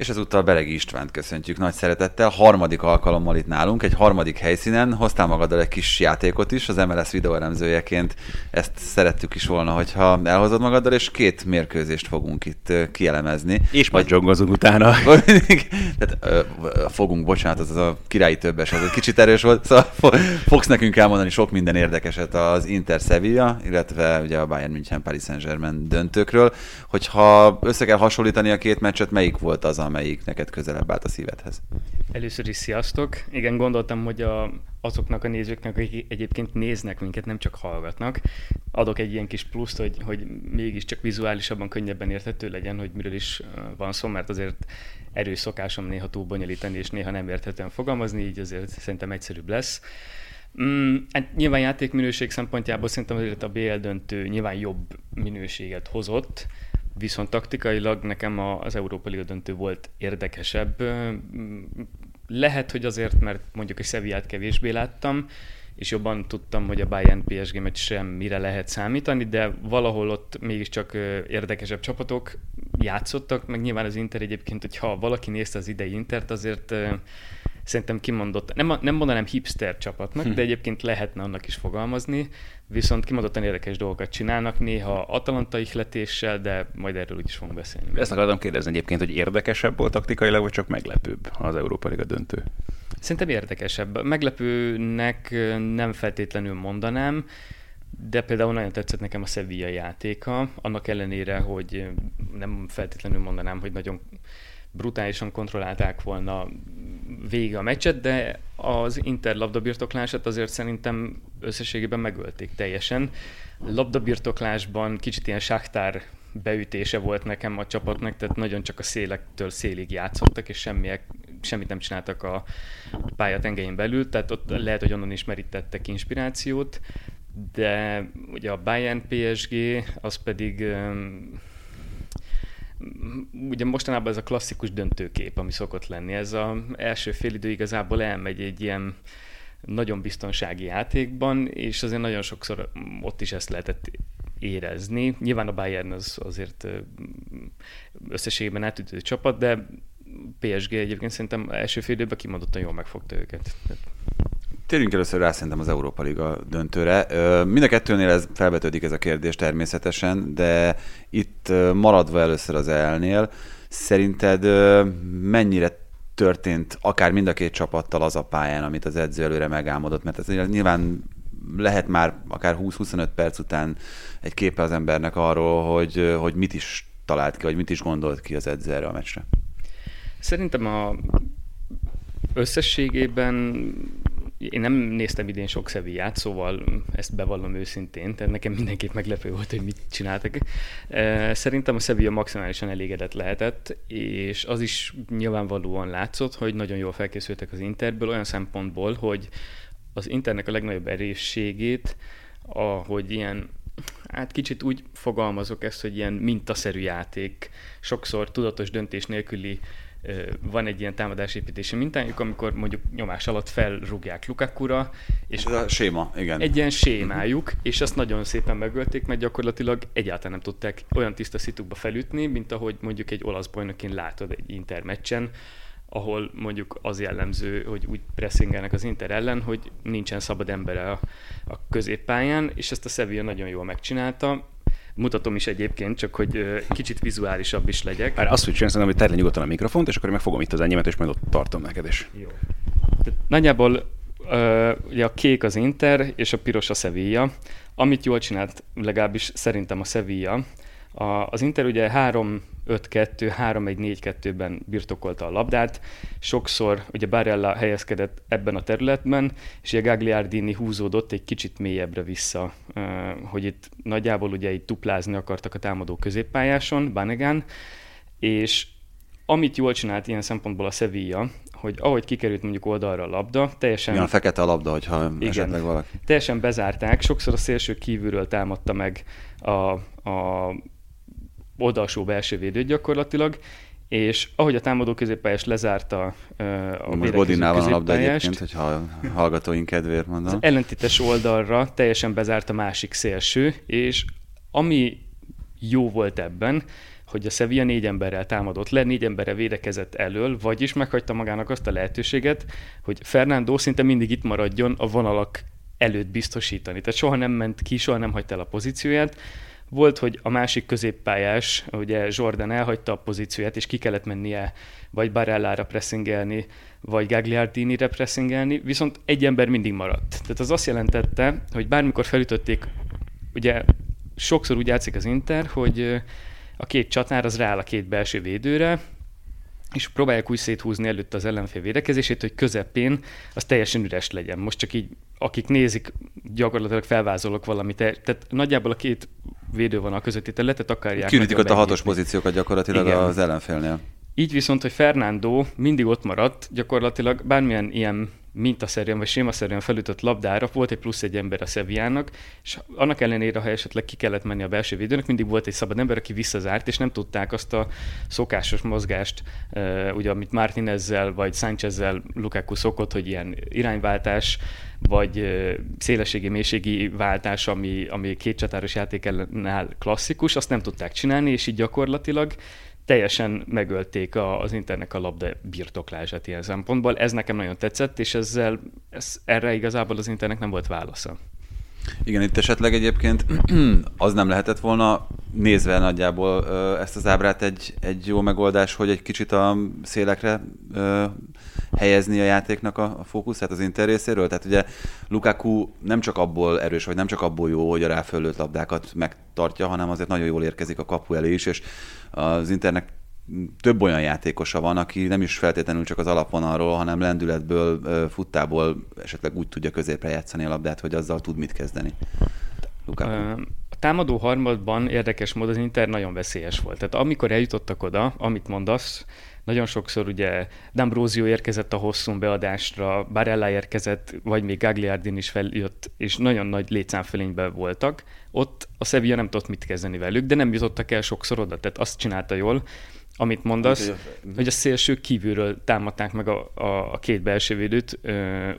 És ezúttal Beregi Istvánt köszöntjük nagy szeretettel. Harmadik alkalommal itt nálunk, egy harmadik helyszínen. Hoztál magaddal egy kis játékot is, az MLS videóelemzőjeként. Ezt szerettük is volna, hogyha elhozod magaddal, és két mérkőzést fogunk itt kielemezni. És majd dzsongozunk utána. Tehát, ö, fogunk, bocsánat, az a királyi többes, az egy kicsit erős volt. Szóval fogsz nekünk elmondani sok minden érdekeset az Inter Sevilla, illetve ugye a Bayern München Paris Saint-Germain döntőkről. Hogyha össze kell hasonlítani a két meccset, melyik volt az, amelyik neked közelebb állt a szívedhez? Először is sziasztok. Igen, gondoltam, hogy a, azoknak a nézőknek, akik egyébként néznek minket, nem csak hallgatnak, adok egy ilyen kis pluszt, hogy, hogy mégiscsak vizuálisabban, könnyebben érthető legyen, hogy miről is van szó, mert azért erős szokásom néha túl bonyolítani, és néha nem érthetően fogalmazni, így azért szerintem egyszerűbb lesz. Mm, hát nyilván játékminőség szempontjából szerintem azért a BL döntő nyilván jobb minőséget hozott, Viszont taktikailag nekem az Európa Liga döntő volt érdekesebb. Lehet, hogy azért, mert mondjuk a Sevillát kevésbé láttam, és jobban tudtam, hogy a Bayern PSG meccs sem mire lehet számítani, de valahol ott mégiscsak érdekesebb csapatok játszottak, meg nyilván az Inter egyébként, hogyha valaki nézte az idei Intert, azért szerintem kimondott, nem, nem mondanám hipster csapatnak, hm. de egyébként lehetne annak is fogalmazni, viszont kimondottan érdekes dolgokat csinálnak, néha Atalanta ihletéssel, de majd erről is fogunk beszélni. Ezt akartam kérdezni egyébként, hogy érdekesebb volt taktikailag, vagy csak meglepőbb az Európa Liga döntő? Szerintem érdekesebb. Meglepőnek nem feltétlenül mondanám, de például nagyon tetszett nekem a Sevilla játéka, annak ellenére, hogy nem feltétlenül mondanám, hogy nagyon brutálisan kontrollálták volna vége a meccset, de az Inter labdabirtoklását azért szerintem összességében megölték teljesen. Labdabirtoklásban kicsit ilyen saktár beütése volt nekem a csapatnak, tehát nagyon csak a szélektől szélig játszottak, és semmiek, semmit nem csináltak a pálya tengelyén belül, tehát ott lehet, hogy onnan is merítettek inspirációt, de ugye a Bayern PSG, az pedig ugye mostanában ez a klasszikus döntőkép, ami szokott lenni. Ez az első idő igazából elmegy egy ilyen nagyon biztonsági játékban, és azért nagyon sokszor ott is ezt lehetett érezni. Nyilván a Bayern az azért összességében átütő csapat, de PSG egyébként szerintem első fél időben kimondottan jól megfogta őket. Térjünk először rá szerintem az Európa Liga döntőre. Mind a kettőnél ez felvetődik ez a kérdés természetesen, de itt maradva először az elnél, szerinted mennyire történt akár mind a két csapattal az a pályán, amit az edző előre megálmodott, mert ez nyilván lehet már akár 20-25 perc után egy képe az embernek arról, hogy, hogy mit is talált ki, vagy mit is gondolt ki az edző erre a meccsre. Szerintem a összességében én nem néztem idén sok Sevillát, szóval ezt bevallom őszintén, tehát nekem mindenképp meglepő volt, hogy mit csináltak. Szerintem a Sevilla maximálisan elégedett lehetett, és az is nyilvánvalóan látszott, hogy nagyon jól felkészültek az Interből olyan szempontból, hogy az Internek a legnagyobb erősségét, ahogy ilyen hát kicsit úgy fogalmazok ezt, hogy ilyen mintaszerű játék, sokszor tudatos döntés nélküli van egy ilyen támadásépítési mintájuk, amikor mondjuk nyomás alatt felrúgják Lukakura, és Ez a séma, igen. Egy ilyen sémájuk, és azt nagyon szépen megölték, mert gyakorlatilag egyáltalán nem tudták olyan tiszta szitukba felütni, mint ahogy mondjuk egy olasz bajnokin látod egy intermeccsen, ahol mondjuk az jellemző, hogy úgy pressingelnek az Inter ellen, hogy nincsen szabad embere a, a középpályán, és ezt a Sevilla nagyon jól megcsinálta Mutatom is egyébként, csak hogy kicsit vizuálisabb is legyek. Már azt, hogy csinálsz, hogy terle nyugodtan a mikrofont, és akkor én megfogom itt az enyémet, és majd ott tartom neked is. Jó. Tehát nagyjából uh, ugye a kék az Inter, és a piros a Sevilla. Amit jól csinált, legalábbis szerintem a Sevilla, a, az Inter ugye 3-5-2, 3-1-4-2-ben birtokolta a labdát, sokszor ugye Barella helyezkedett ebben a területben, és ugye Gagliardini húzódott egy kicsit mélyebbre vissza, hogy itt nagyjából ugye itt duplázni akartak a támadó középpályáson, Banegán, és amit jól csinált ilyen szempontból a Sevilla, hogy ahogy kikerült mondjuk oldalra a labda, teljesen... Igen, fekete a labda, hogyha igen, esetleg valaki. Teljesen bezárták, sokszor a szélső kívülről támadta meg a, a oldalsó belső védőt gyakorlatilag, és ahogy a támadó középpályás lezárta uh, a Most Godinnál van a labda egyébként, hogyha a hallgatóink kedvéért mondom. Az ellentétes oldalra teljesen bezárt a másik szélső, és ami jó volt ebben, hogy a Sevilla négy emberrel támadott le, négy emberre védekezett elől, vagyis meghagyta magának azt a lehetőséget, hogy Fernando szinte mindig itt maradjon a vonalak előtt biztosítani. Tehát soha nem ment ki, soha nem hagyta el a pozícióját. Volt, hogy a másik középpályás, ugye Jordan elhagyta a pozícióját, és ki kellett mennie vagy Barellára pressingelni, vagy Gagliardini-re pressingelni, viszont egy ember mindig maradt. Tehát az azt jelentette, hogy bármikor felütötték, ugye sokszor úgy játszik az Inter, hogy a két csatár az rááll a két belső védőre, és próbálják úgy széthúzni előtt az ellenfél védekezését, hogy közepén az teljesen üres legyen. Most csak így, akik nézik, gyakorlatilag felvázolok valamit. Tehát nagyjából a két védő van a közötti területet, akarják. Kiürítik ott a hatos pozíciókat gyakorlatilag Igen. az ellenfélnél. Így viszont, hogy Fernando mindig ott maradt, gyakorlatilag bármilyen ilyen mintaszerűen vagy sémaszerűen felütött labdára volt egy plusz egy ember a Sevillának, és annak ellenére, ha esetleg ki kellett menni a belső védőnek, mindig volt egy szabad ember, aki visszazárt, és nem tudták azt a szokásos mozgást, ugye amit Martinezzel vagy Sánchezzel Lukaku szokott, hogy ilyen irányváltás, vagy szélességi, mélységi váltás, ami, ami két csatáros játéknál klasszikus, azt nem tudták csinálni, és így gyakorlatilag teljesen megölték a, az internek a labda birtoklását ilyen szempontból. Ez nekem nagyon tetszett, és ezzel ez, erre igazából az internek nem volt válasza. Igen, itt esetleg egyébként az nem lehetett volna, nézve nagyjából ezt az ábrát egy, egy jó megoldás, hogy egy kicsit a szélekre helyezni a játéknak a, a fókuszát az Inter részéről. Tehát ugye Lukaku nem csak abból erős, vagy nem csak abból jó, hogy a ráfölött labdákat megtartja, hanem azért nagyon jól érkezik a kapu elé is, és az Internek több olyan játékosa van, aki nem is feltétlenül csak az alapvonalról, hanem lendületből, futtából esetleg úgy tudja középre játszani a labdát, hogy azzal tud mit kezdeni. Lukaku. A támadó harmadban érdekes módon az Inter nagyon veszélyes volt. Tehát amikor eljutottak oda, amit mondasz, nagyon sokszor ugye D'Ambrosio érkezett a hosszú beadásra, Barella érkezett, vagy még Gagliardin is feljött, és nagyon nagy létszámfölényben voltak. Ott a Sevilla nem tudott mit kezdeni velük, de nem jutottak el sokszor oda, tehát azt csinálta jól, amit mondasz, hogy a szélső kívülről támadták meg a, a, a két belső védőt,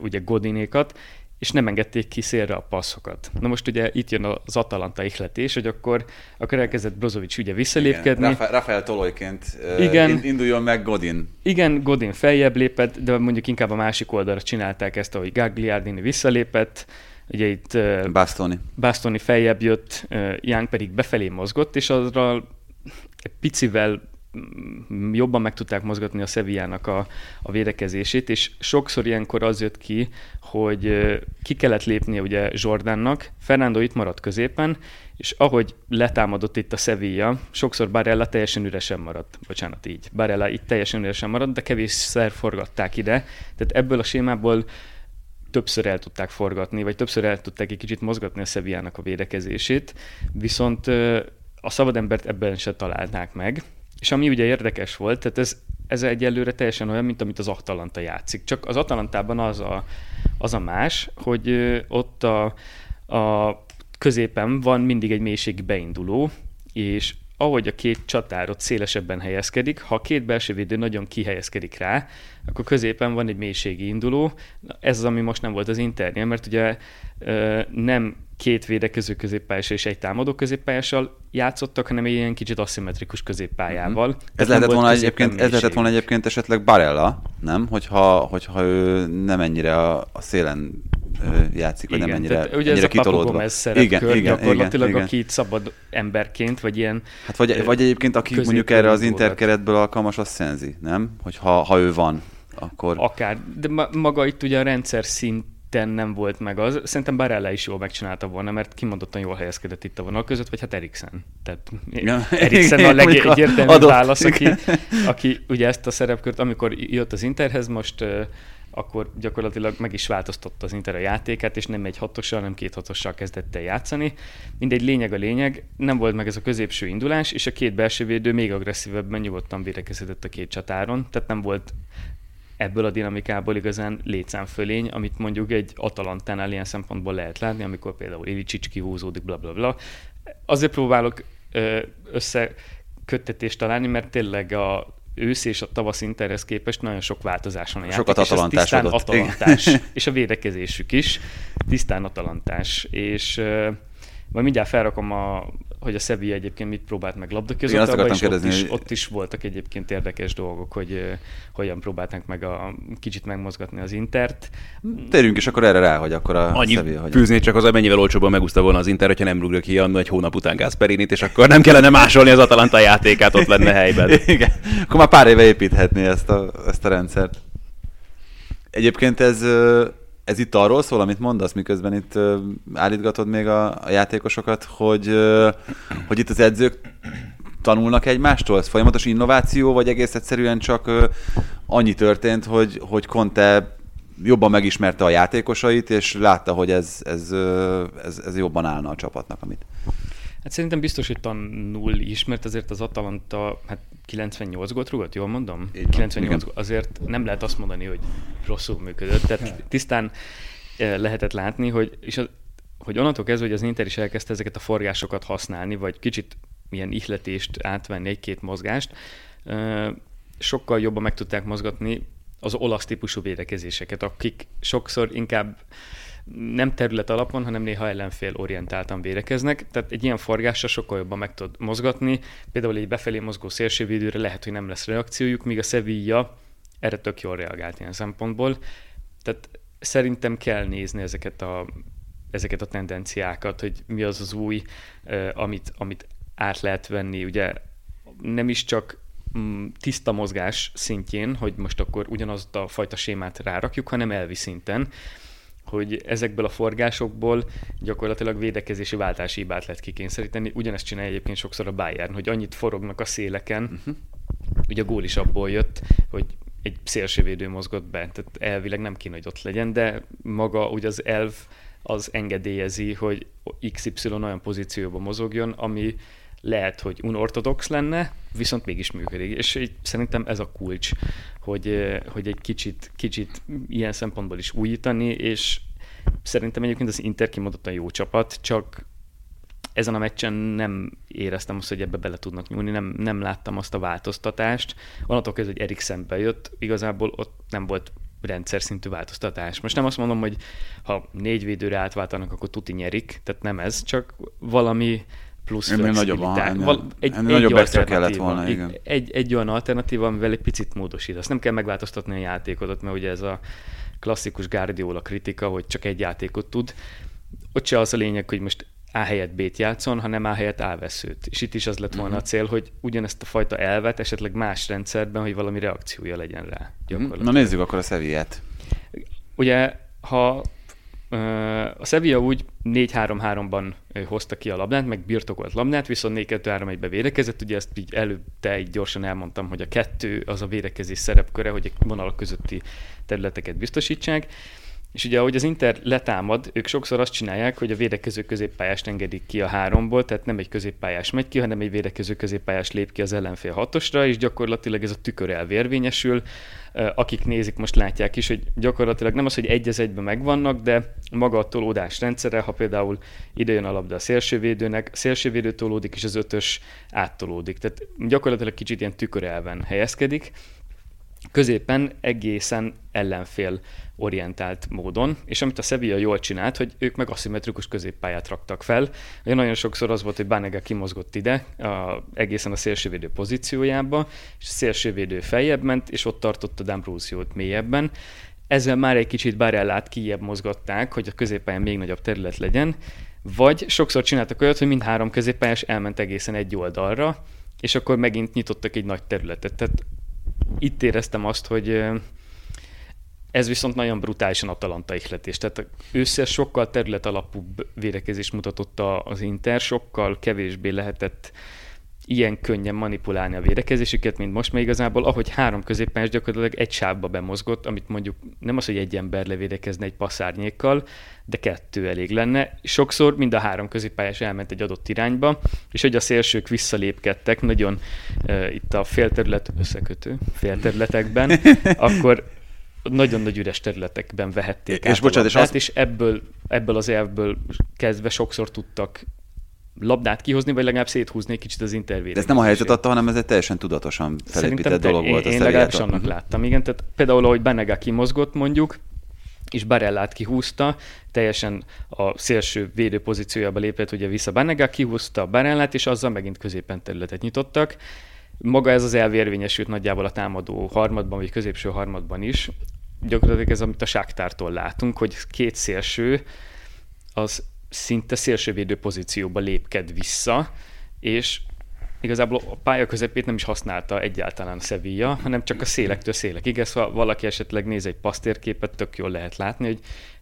ugye Godinékat, és nem engedték ki szélre a passzokat. Na most ugye itt jön az Atalanta ihletés, hogy akkor, akkor elkezdett Brozovic ugye visszalépkedni. Igen, Rafael Tolojként igen, induljon meg Godin. Igen, Godin feljebb lépett, de mondjuk inkább a másik oldalra csinálták ezt, ahogy Gagliardini visszalépett, ugye itt Bastoni. Bastoni feljebb jött, Young pedig befelé mozgott, és azra egy picivel jobban meg tudták mozgatni a Sevillának a, a védekezését, és sokszor ilyenkor az jött ki, hogy ki kellett lépnie ugye Jordannak, Fernando itt maradt középen, és ahogy letámadott itt a Sevilla, sokszor Barella teljesen üresen maradt, bocsánat így, Barella itt teljesen üresen maradt, de kevésszer forgatták ide, tehát ebből a sémából többször el tudták forgatni, vagy többször el tudták egy kicsit mozgatni a Sevillának a védekezését, viszont a szabadembert ebben se találták meg, és ami ugye érdekes volt, tehát ez, ez egyelőre teljesen olyan, mint amit az Atalanta játszik. Csak az Atalantában az a, az a más, hogy ott a, a középen van mindig egy mélységi beinduló, és ahogy a két csatárot szélesebben helyezkedik, ha a két belső védő nagyon kihelyezkedik rá, akkor középen van egy mélységi induló. Ez az, ami most nem volt az Internél, mert ugye nem két védekező középpályás és egy támadó középpályással játszottak, hanem egy ilyen kicsit aszimmetrikus középpályával. Mm-hmm. Ez, lehetett volna, egyébként, ez lehetett volna egyébként esetleg Barella, nem? Hogyha, hogyha ő nem ennyire a, a szélen játszik, vagy igen, nem ennyire, tehát, ugye ennyire ez kitolódva. ez igen, igen, gyakorlatilag, igen, aki itt szabad emberként, vagy ilyen... Hát vagy, vagy egyébként, aki mondjuk erre az interkeretből alkalmas, az szenzi, nem? Hogy ha, ha ő van, akkor... Akár, de maga itt ugye a rendszer szint nem volt meg az. Szerintem Barella is jól megcsinálta volna, mert kimondottan jól helyezkedett itt a vonal között, vagy hát Eriksen. Tehát ja, Eriksen a legegyértelműbb válasz, aki, aki ugye ezt a szerepkört, amikor jött az Interhez, most akkor gyakorlatilag meg is változtatta az Inter a játékát, és nem egy hatossal, hanem két hatossal kezdett el játszani. Mindegy, lényeg a lényeg, nem volt meg ez a középső indulás, és a két belső védő még agresszívebben nyugodtan védekezhetett a két csatáron, tehát nem volt ebből a dinamikából igazán létszámfölény, amit mondjuk egy Atalantánál ilyen szempontból lehet látni, amikor például Ilicic kihúzódik, bla bla bla. Azért próbálok összeköttetést találni, mert tényleg a ősz és a tavasz Interhez képest nagyon sok változás van a Sokat játék, és ez atalantás tisztán adott. atalantás, és a védekezésük is tisztán atalantás, és majd mindjárt felrakom, a, hogy a Sevilla egyébként mit próbált meg akartam és ott kérdezni, is, hogy- ott is voltak egyébként érdekes dolgok, hogy uh, hogyan próbálták meg a kicsit megmozgatni az Intert. Térjünk is akkor erre rá, hogy akkor a Annyi Sevilla, hogy fűzni csak az, mennyivel olcsóbban megúszta volna az Inter, hogyha nem rúgja ki a egy hónap után Gasperinit, és akkor nem kellene másolni az Atalanta játékát, ott lenne helyben. Igen, akkor már pár éve építhetné ezt a, ezt a rendszert. Egyébként ez, ez itt arról szól, amit mondasz, miközben itt állítgatod még a, a játékosokat, hogy, hogy itt az edzők tanulnak egymástól? Ez folyamatos innováció, vagy egész egyszerűen csak annyi történt, hogy, hogy Conte jobban megismerte a játékosait, és látta, hogy ez, ez, ez, ez jobban állna a csapatnak, amit Hát szerintem biztos, hogy tanul is, mert azért az Atalanta hát 98 gólt rúgott, jól mondom? Így van, 98 igen. gólt. Azért nem lehet azt mondani, hogy rosszul működött. Tehát tisztán eh, lehetett látni, hogy, és az, hogy onnantól kezdve, hogy az Inter is elkezdte ezeket a forgásokat használni, vagy kicsit ilyen ihletést átvenni, egy-két mozgást, eh, sokkal jobban meg tudták mozgatni az olasz típusú védekezéseket, akik sokszor inkább nem terület alapon, hanem néha ellenfél orientáltan védekeznek, tehát egy ilyen forgásra sokkal jobban meg tud mozgatni. Például egy befelé mozgó szélsővédőre lehet, hogy nem lesz reakciójuk, míg a Sevilla erre tök jól reagált ilyen szempontból. Tehát szerintem kell nézni ezeket a, ezeket a tendenciákat, hogy mi az az új, amit, amit át lehet venni. Ugye nem is csak mm, tiszta mozgás szintjén, hogy most akkor ugyanazt a fajta sémát rárakjuk, hanem elvi szinten, hogy ezekből a forgásokból gyakorlatilag védekezési váltási hibát lehet kikényszeríteni. Ugyanezt csinálja egyébként sokszor a Bayern, hogy annyit forognak a széleken, uh-huh. ugye a gól is abból jött, hogy egy szélsővédő mozgott be, tehát elvileg nem kéne, hogy ott legyen, de maga ugye az elv az engedélyezi, hogy XY olyan pozícióban mozogjon, ami lehet, hogy unortodox lenne, viszont mégis működik. És így szerintem ez a kulcs, hogy, hogy egy kicsit, kicsit ilyen szempontból is újítani, és szerintem egyébként az Inter kimondottan jó csapat, csak ezen a meccsen nem éreztem azt, hogy ebbe bele tudnak nyúlni, nem, nem láttam azt a változtatást. Onnantól kezdve, hogy Eriksen bejött, igazából ott nem volt rendszer szintű változtatás. Most nem azt mondom, hogy ha négy védőre átváltanak, akkor tuti nyerik, tehát nem ez, csak valami plusz Ennél nagyobb, ennél- Val- ennél nagyobb extra kellett volna, igen. Egy, egy, egy olyan alternatíva, amivel egy picit módosítasz. Nem kell megváltoztatni a játékodat, mert ugye ez a klasszikus Guardiola kritika, hogy csak egy játékot tud. Ott se az a lényeg, hogy most A helyett B-t játszon, hanem A helyett A veszőt. És itt is az lett volna Mhm. a cél, hogy ugyanezt a fajta elvet esetleg más rendszerben, hogy valami reakciója legyen rá. Na nézzük akkor a Sevillát. Ugye, ha a Sevilla úgy 4-3-3-ban ö, hozta ki a labdát, meg birtokolt labdát, viszont 4-2-3-1-be védekezett, ugye ezt így előtte így gyorsan elmondtam, hogy a kettő az a védekezés szerepköre, hogy a vonalak közötti területeket biztosítsák. És ugye, ahogy az Inter letámad, ők sokszor azt csinálják, hogy a védekező középpályást engedik ki a háromból, tehát nem egy középpályás megy ki, hanem egy védekező középpályás lép ki az ellenfél hatosra, és gyakorlatilag ez a tükör elvérvényesül. Akik nézik, most látják is, hogy gyakorlatilag nem az, hogy egy az egyben megvannak, de maga a tolódás rendszere, ha például ide jön a labda a szélsővédőnek, a szélsővédő tolódik, és az ötös áttolódik. Tehát gyakorlatilag kicsit ilyen tükörelven helyezkedik középen egészen ellenfél orientált módon, és amit a Sevilla jól csinált, hogy ők meg aszimmetrikus középpályát raktak fel. Ugye nagyon sokszor az volt, hogy Banega kimozgott ide, a, egészen a szélsővédő pozíciójába, és a szélsővédő feljebb ment, és ott tartotta D'Ambrosiót mélyebben. Ezzel már egy kicsit Barellát kijebb mozgatták, hogy a középpályán még nagyobb terület legyen, vagy sokszor csináltak olyat, hogy mind három középpályás elment egészen egy oldalra, és akkor megint nyitottak egy nagy területet. Tehát itt éreztem azt, hogy ez viszont nagyon brutálisan Atalanta ihletés. Tehát ősszel sokkal terület alapúbb védekezés mutatott az Inter, sokkal kevésbé lehetett ilyen könnyen manipulálni a védekezésüket, mint most, mert igazából ahogy három középpályás gyakorlatilag egy sávba bemozgott, amit mondjuk nem az, hogy egy ember levédekezne egy passzárnyékkal, de kettő elég lenne. Sokszor mind a három középpályás elment egy adott irányba, és hogy a szélsők visszalépkedtek nagyon uh, itt a félterület összekötő félterületekben, akkor nagyon nagy üres területekben vehették És át a bocsánat, és labdát, azt- és ebből, ebből az elvből kezdve sokszor tudtak labdát kihozni, vagy legalább széthúzni egy kicsit az intervét. De ez nem a helyzet adta, hanem ez egy teljesen tudatosan felépített dolog volt. Én, én legalábbis annak uh-huh. láttam, igen. Tehát például, ahogy Benega kimozgott mondjuk, és Barellát kihúzta, teljesen a szélső védő pozíciójába lépett ugye vissza Benega, kihúzta Barellát, és azzal megint középen területet nyitottak. Maga ez az elvérvényesült nagyjából a támadó harmadban, vagy középső harmadban is. Gyakorlatilag ez, amit a Sáktártól látunk, hogy két szélső, az szinte szélsővédő pozícióba lépked vissza, és igazából a pálya közepét nem is használta egyáltalán Sevilla, hanem csak a szélektől szélekig. Ezt ha valaki esetleg néz egy pasztérképet, tök jól lehet látni, hogy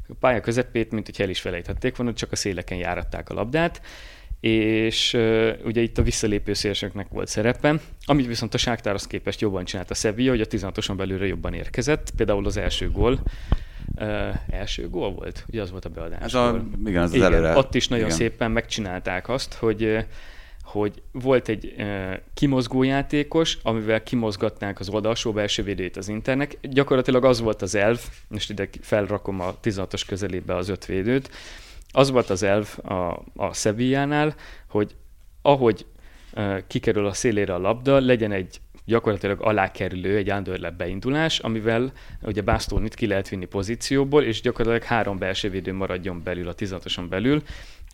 a pálya közepét, mint hogy el is felejthették volna, csak a széleken járatták a labdát, és uh, ugye itt a visszalépő szélsőknek volt szerepe, amit viszont a Sáktárhoz képest jobban csinált a Sevilla, hogy a 16-oson belülre jobban érkezett, például az első gól, Uh, első gól volt? Ugye az volt a beadás. Ez a, igen, az, igen, az előre. Ott is nagyon igen. szépen megcsinálták azt, hogy hogy volt egy uh, kimozgó játékos, amivel kimozgatnák az oldalsó belső védőjét az internek. Gyakorlatilag az volt az elv, most ide felrakom a 16-os közelébe az öt védőt, az volt az elv a, a Sevillánál, hogy ahogy kikerül a szélére a labda, legyen egy gyakorlatilag alákerülő egy underlap beindulás, amivel ugye Bastonit ki lehet vinni pozícióból, és gyakorlatilag három belső védő maradjon belül a 16-oson belül,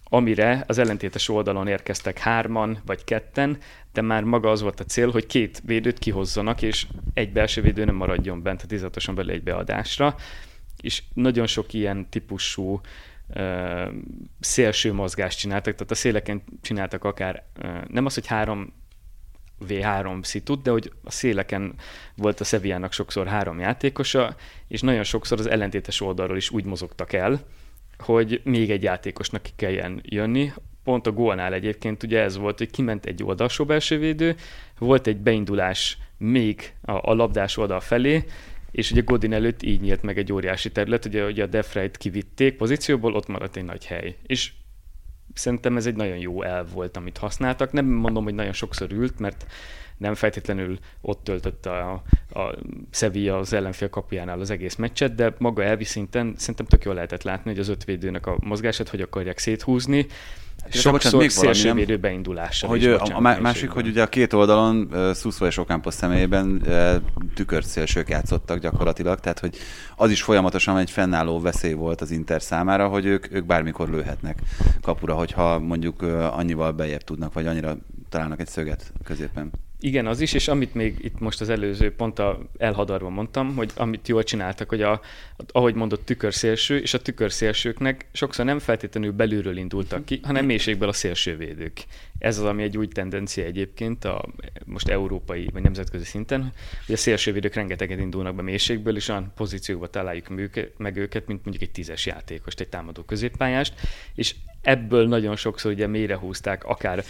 amire az ellentétes oldalon érkeztek hárman vagy ketten, de már maga az volt a cél, hogy két védőt kihozzanak, és egy belső védő nem maradjon bent a 16-oson belül egy beadásra, és nagyon sok ilyen típusú szélső mozgást csináltak, tehát a széleken csináltak akár nem az, hogy három V3 szitut, de hogy a széleken volt a Sevillának sokszor három játékosa, és nagyon sokszor az ellentétes oldalról is úgy mozogtak el, hogy még egy játékosnak ki kelljen jönni. Pont a gólnál egyébként ugye ez volt, hogy kiment egy oldalsó belsővédő, volt egy beindulás még a, a labdás oldal felé, és ugye Godin előtt így nyílt meg egy óriási terület, ugye, ugye a Defreit kivitték pozícióból, ott maradt egy nagy hely. És szerintem ez egy nagyon jó elv volt, amit használtak. Nem mondom, hogy nagyon sokszor ült, mert nem feltétlenül ott töltötte a, a Sevilla az ellenfél kapujánál az egész meccset, de maga elvi szinten szerintem tök jól lehetett látni, hogy az ötvédőnek a mozgását hogy akarják széthúzni, Sokszor még szélsővédő beindulása. Hogy a, a másik, hogy ugye a két oldalon Szuszva és Okámpos személyében tükört szélsők játszottak gyakorlatilag, tehát hogy az is folyamatosan egy fennálló veszély volt az Inter számára, hogy ők, ők bármikor lőhetnek kapura, hogyha mondjuk annyival bejebb tudnak, vagy annyira találnak egy szöget középen. Igen, az is, és amit még itt most az előző pont a elhadarva mondtam, hogy amit jól csináltak, hogy a, ahogy mondott tükörszélső, és a tükörszélsőknek sokszor nem feltétlenül belülről indultak ki, hanem mélységből a szélsővédők. Ez az, ami egy új tendencia egyébként a most európai vagy nemzetközi szinten, hogy a szélsővédők rengeteget indulnak be mélységből, és olyan pozícióba találjuk meg őket, mint mondjuk egy tízes játékost, egy támadó középpályást, és ebből nagyon sokszor ugye mélyre húzták akár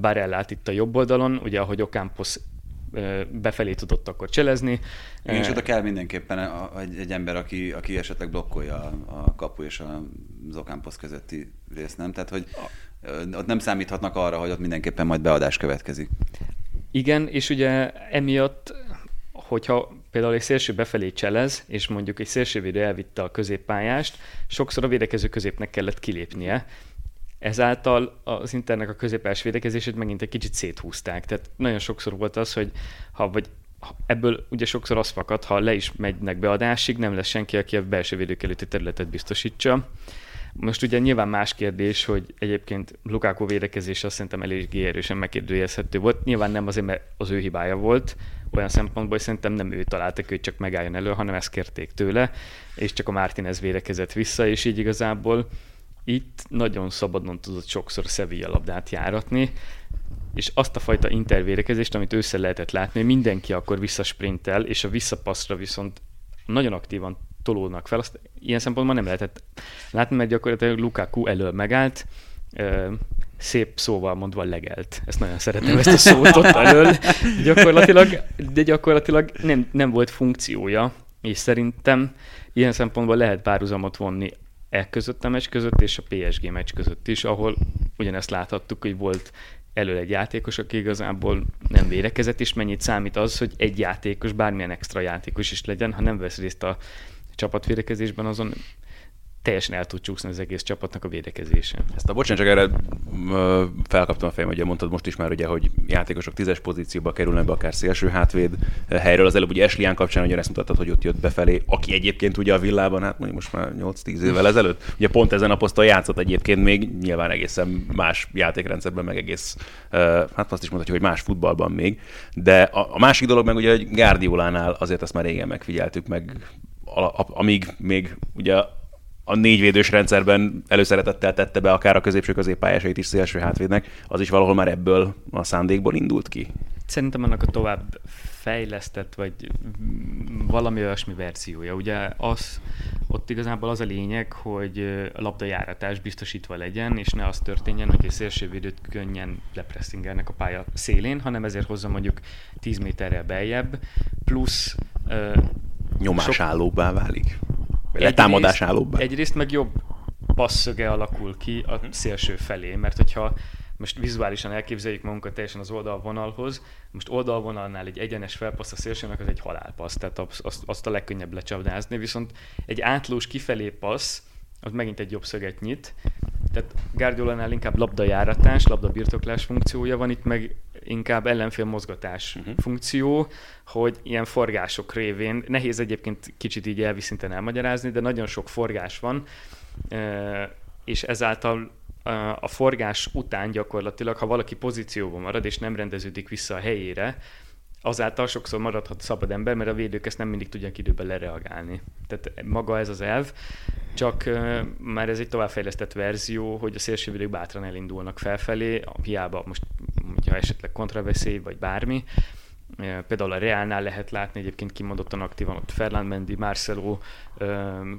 Barellát itt a jobb oldalon, ugye ahogy Ocampos befelé tudott akkor cselezni. Igen, és oda kell mindenképpen egy, egy ember, aki, aki esetleg blokkolja a kapu és az Ocampos közötti részt, nem? Tehát, hogy ott nem számíthatnak arra, hogy ott mindenképpen majd beadás következik. Igen, és ugye emiatt, hogyha például egy szélső befelé cselez, és mondjuk egy szélsővédő elvitte a középpályást, sokszor a védekező középnek kellett kilépnie, ezáltal az Internek a középes védekezését megint egy kicsit széthúzták. Tehát nagyon sokszor volt az, hogy ha vagy ebből ugye sokszor az fakad, ha le is megynek beadásig, nem lesz senki, aki a belső védők előtti területet biztosítsa. Most ugye nyilván más kérdés, hogy egyébként Lukáko védekezése azt szerintem eléggé erősen megkérdőjelezhető volt. Nyilván nem azért, mert az ő hibája volt, olyan szempontból, hogy szerintem nem ő találtak, hogy csak megálljon elő, hanem ezt kérték tőle, és csak a Martinez védekezett vissza, és így igazából itt nagyon szabadon tudott sokszor Sevilla labdát járatni, és azt a fajta intervérekezést, amit össze lehetett látni, mindenki akkor visszasprintel, és a visszapasszra viszont nagyon aktívan tolódnak fel. Azt ilyen szempontból nem lehetett látni, mert gyakorlatilag Lukaku elől megállt, szép szóval mondva legelt. Ezt nagyon szeretem, ezt a szót ott elől. Gyakorlatilag, de gyakorlatilag nem, nem volt funkciója, és szerintem ilyen szempontból lehet párhuzamot vonni e között a meccs között és a PSG meccs között is, ahol ugyanezt láthattuk, hogy volt elő egy játékos, aki igazából nem védekezett, és mennyit számít az, hogy egy játékos, bármilyen extra játékos is legyen, ha nem vesz részt a csapatvédekezésben, azon teljesen el tud csúszni az egész csapatnak a védekezése. Ezt a bocsánat, csak erre ö, felkaptam a fejem, hogy mondtad most is már ugye, hogy játékosok tízes pozícióba kerülnek be akár szélső hátvéd helyről. Az előbb ugye Eslián kapcsán ugye ezt mutattad, hogy ott jött befelé, aki egyébként ugye a villában, hát mondjuk most már 8-10 évvel ezelőtt, ugye pont ezen a poszton játszott egyébként még nyilván egészen más játékrendszerben, meg egész, hát azt is mondhatjuk, hogy más futballban még. De a, a másik dolog meg ugye, hogy Guardiolánál azért azt már régen megfigyeltük, meg amíg még ugye a négyvédős rendszerben előszeretettel tette be akár a középső középpályásait is szélső hátvédnek, az is valahol már ebből a szándékból indult ki? Szerintem annak a tovább fejlesztett, vagy valami olyasmi verziója. Ugye az, ott igazából az a lényeg, hogy a labdajáratás biztosítva legyen, és ne az történjen, hogy egy szélsővédőt könnyen lepresszingelnek a pálya szélén, hanem ezért hozza mondjuk 10 méterrel beljebb, plusz nyomásállóbbá válik. Vagy letámadásállóbbá. Egyrészt meg jobb passzöge alakul ki a szélső felé, mert hogyha most vizuálisan elképzeljük magunkat teljesen az oldalvonalhoz, most oldalvonalnál egy egyenes felpassz a szélsőnek az egy halálpassz, tehát azt, azt a legkönnyebb lecsapdázni, viszont egy átlós kifelé passz, az megint egy jobb szöget nyit, tehát Guardiolánál inkább labdajáratás, labdabirtoklás funkciója van, itt meg inkább ellenfél mozgatás uh-huh. funkció, hogy ilyen forgások révén, nehéz egyébként kicsit így elviszinten elmagyarázni, de nagyon sok forgás van, és ezáltal a forgás után gyakorlatilag, ha valaki pozícióban marad és nem rendeződik vissza a helyére, azáltal sokszor maradhat szabad ember, mert a védők ezt nem mindig tudják időben lereagálni. Tehát maga ez az elv, csak uh, már ez egy továbbfejlesztett verzió, hogy a szélsővédők bátran elindulnak felfelé, hiába most, hogyha esetleg kontraveszély vagy bármi, Például a Realnál lehet látni egyébként kimondottan aktívan, ott Ferland Mendy, Marcelo,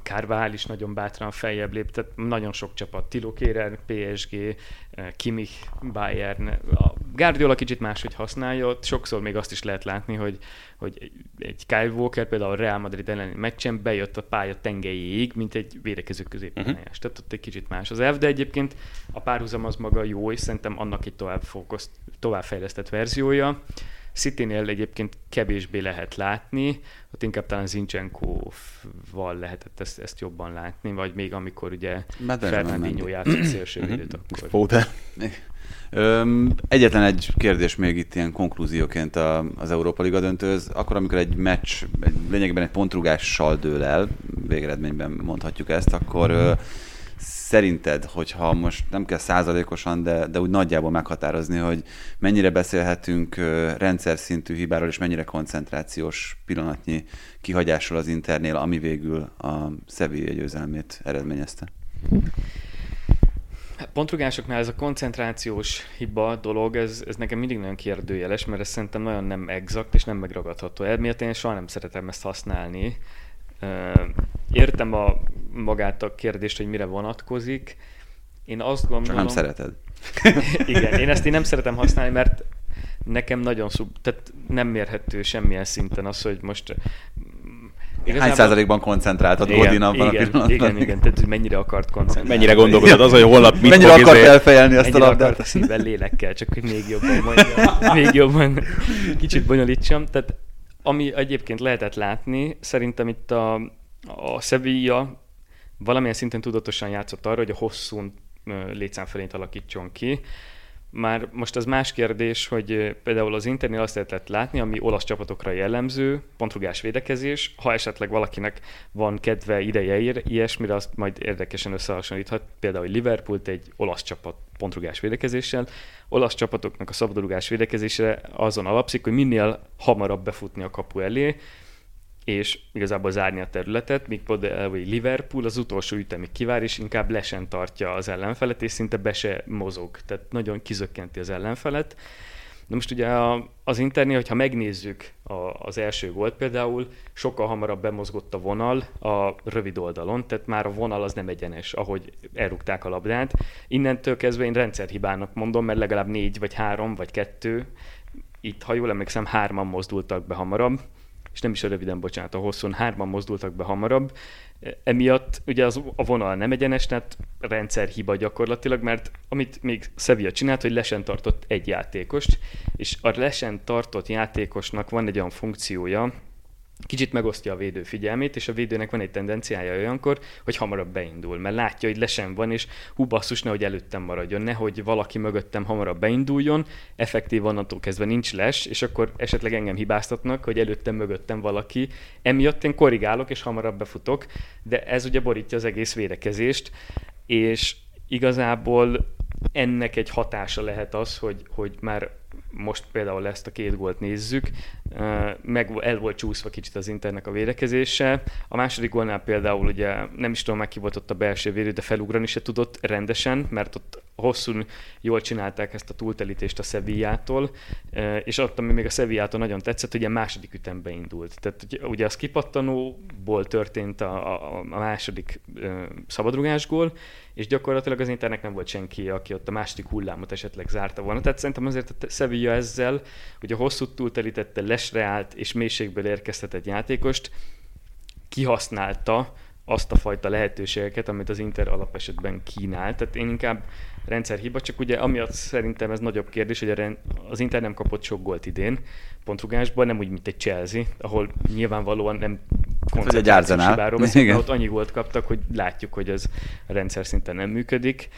Carvajal is nagyon bátran feljebb lép, tehát nagyon sok csapat, Tilo Kérer, PSG, Kimmich, Bayern. A Guardiola kicsit máshogy használja, ott sokszor még azt is lehet látni, hogy, hogy egy Kyle Walker például a Real Madrid elleni meccsen bejött a pálya tengelyéig, mint egy védekező középpályás. Uh-huh. Tehát ott egy kicsit más az elv, de egyébként a párhuzam az maga jó, és szerintem annak egy tovább, fókusz, továbbfejlesztett verziója. City-nél egyébként kevésbé lehet látni, ott inkább talán Zincsenko-val lehetett ezt, ezt jobban látni, vagy még amikor ugye Fernandinho játszott szélsővédőt, akkor... Foden. Egyetlen egy kérdés még itt ilyen konklúzióként az Európa Liga döntőz. Akkor, amikor egy meccs egy, lényegében egy pontrugással dől el, végeredményben mondhatjuk ezt, akkor szerinted, hogyha most nem kell százalékosan, de, de úgy nagyjából meghatározni, hogy mennyire beszélhetünk rendszer szintű hibáról, és mennyire koncentrációs pillanatnyi kihagyásról az Internél, ami végül a Sevilla győzelmét eredményezte? Pontrugásoknál ez a koncentrációs hiba dolog, ez, ez nekem mindig nagyon kérdőjeles, mert ez szerintem nagyon nem exakt és nem megragadható. Emiatt én soha nem szeretem ezt használni. Értem a magát a kérdést, hogy mire vonatkozik. Én azt gondolom... Csak nem szereted. igen, én ezt én nem szeretem használni, mert nekem nagyon szub, tehát nem mérhető semmilyen szinten az, hogy most Igazából... Hány százalékban koncentráltad igen, Odin abban igen, a pillanatban? Igen, igen, tehát hogy mennyire akart koncentrálni. Mennyire gondolkodod az, hogy holnap mit Mennyire akart izé... elfejelni azt mennyire a labdát? akart a szívvel, lélekkel, csak hogy még jobban mondjam, még jobban kicsit bonyolítsam. Tehát ami egyébként lehetett látni, szerintem itt a, a Sevilla valamilyen szinten tudatosan játszott arra, hogy a hosszú létszám felényt alakítson ki. Már most az más kérdés, hogy például az Internél azt lehetett látni, ami olasz csapatokra jellemző, pontrugás védekezés. Ha esetleg valakinek van kedve ideje ilyesmire, azt majd érdekesen összehasonlíthat. Például Liverpool egy olasz csapat pontrugás védekezéssel. Olasz csapatoknak a szabadrugás védekezésre azon alapszik, hogy minél hamarabb befutni a kapu elé, és igazából zárni a területet, míg például Liverpool az utolsó ütemig kivár, és inkább lesen tartja az ellenfelet, és szinte be se mozog, tehát nagyon kizökkenti az ellenfelet. De most ugye az Internél, hogyha megnézzük az első gólt például, sokkal hamarabb bemozgott a vonal a rövid oldalon, tehát már a vonal az nem egyenes, ahogy elrúgták a labdát. Innentől kezdve én rendszerhibának mondom, mert legalább négy, vagy három, vagy kettő, itt, ha jól emlékszem, hárman mozdultak be hamarabb, és nem is a röviden, bocsánat, a hosszún hárman mozdultak be hamarabb. Emiatt ugye az, a vonal nem egyenes, tehát rendszer hiba gyakorlatilag, mert amit még Sevilla csinált, hogy lesen tartott egy játékost, és a lesen tartott játékosnak van egy olyan funkciója, kicsit megosztja a védő figyelmét, és a védőnek van egy tendenciája olyankor, hogy hamarabb beindul, mert látja, hogy lesen van, és hú basszus, nehogy előttem maradjon, nehogy valaki mögöttem hamarabb beinduljon, effektív onnantól kezdve nincs les, és akkor esetleg engem hibáztatnak, hogy előttem mögöttem valaki, emiatt én korrigálok, és hamarabb befutok, de ez ugye borítja az egész védekezést, és igazából ennek egy hatása lehet az, hogy, hogy már most például ezt a két gólt nézzük, meg el volt csúszva kicsit az Internek a védekezése. A második gólnál például ugye nem is tudom meg ki volt ott a belső védő, de felugrani se tudott rendesen, mert ott hosszú jól csinálták ezt a túltelítést a Sevillától, és ott, ami még a Sevillától nagyon tetszett, hogy a második ütembe indult. Tehát ugye a skipattanóból történt a, a, a második szabadrugásgól, és gyakorlatilag az Internek nem volt senki, aki ott a második hullámot esetleg zárta volna. Tehát szerintem azért a Sevilla ezzel, hogy a hosszú túltelítette, lesre és mélységből érkeztetett játékost, kihasználta azt a fajta lehetőségeket, amit az Inter alapesetben kínál. Tehát én inkább rendszerhiba, csak ugye amiatt szerintem ez nagyobb kérdés, hogy az Inter nem kapott sok gólt idén pontrugásban, nem úgy, mint egy Chelsea, ahol nyilvánvalóan nem koncentrációs hibáról beszélünk, ott annyi gólt kaptak, hogy látjuk, hogy ez a rendszer szinten nem működik.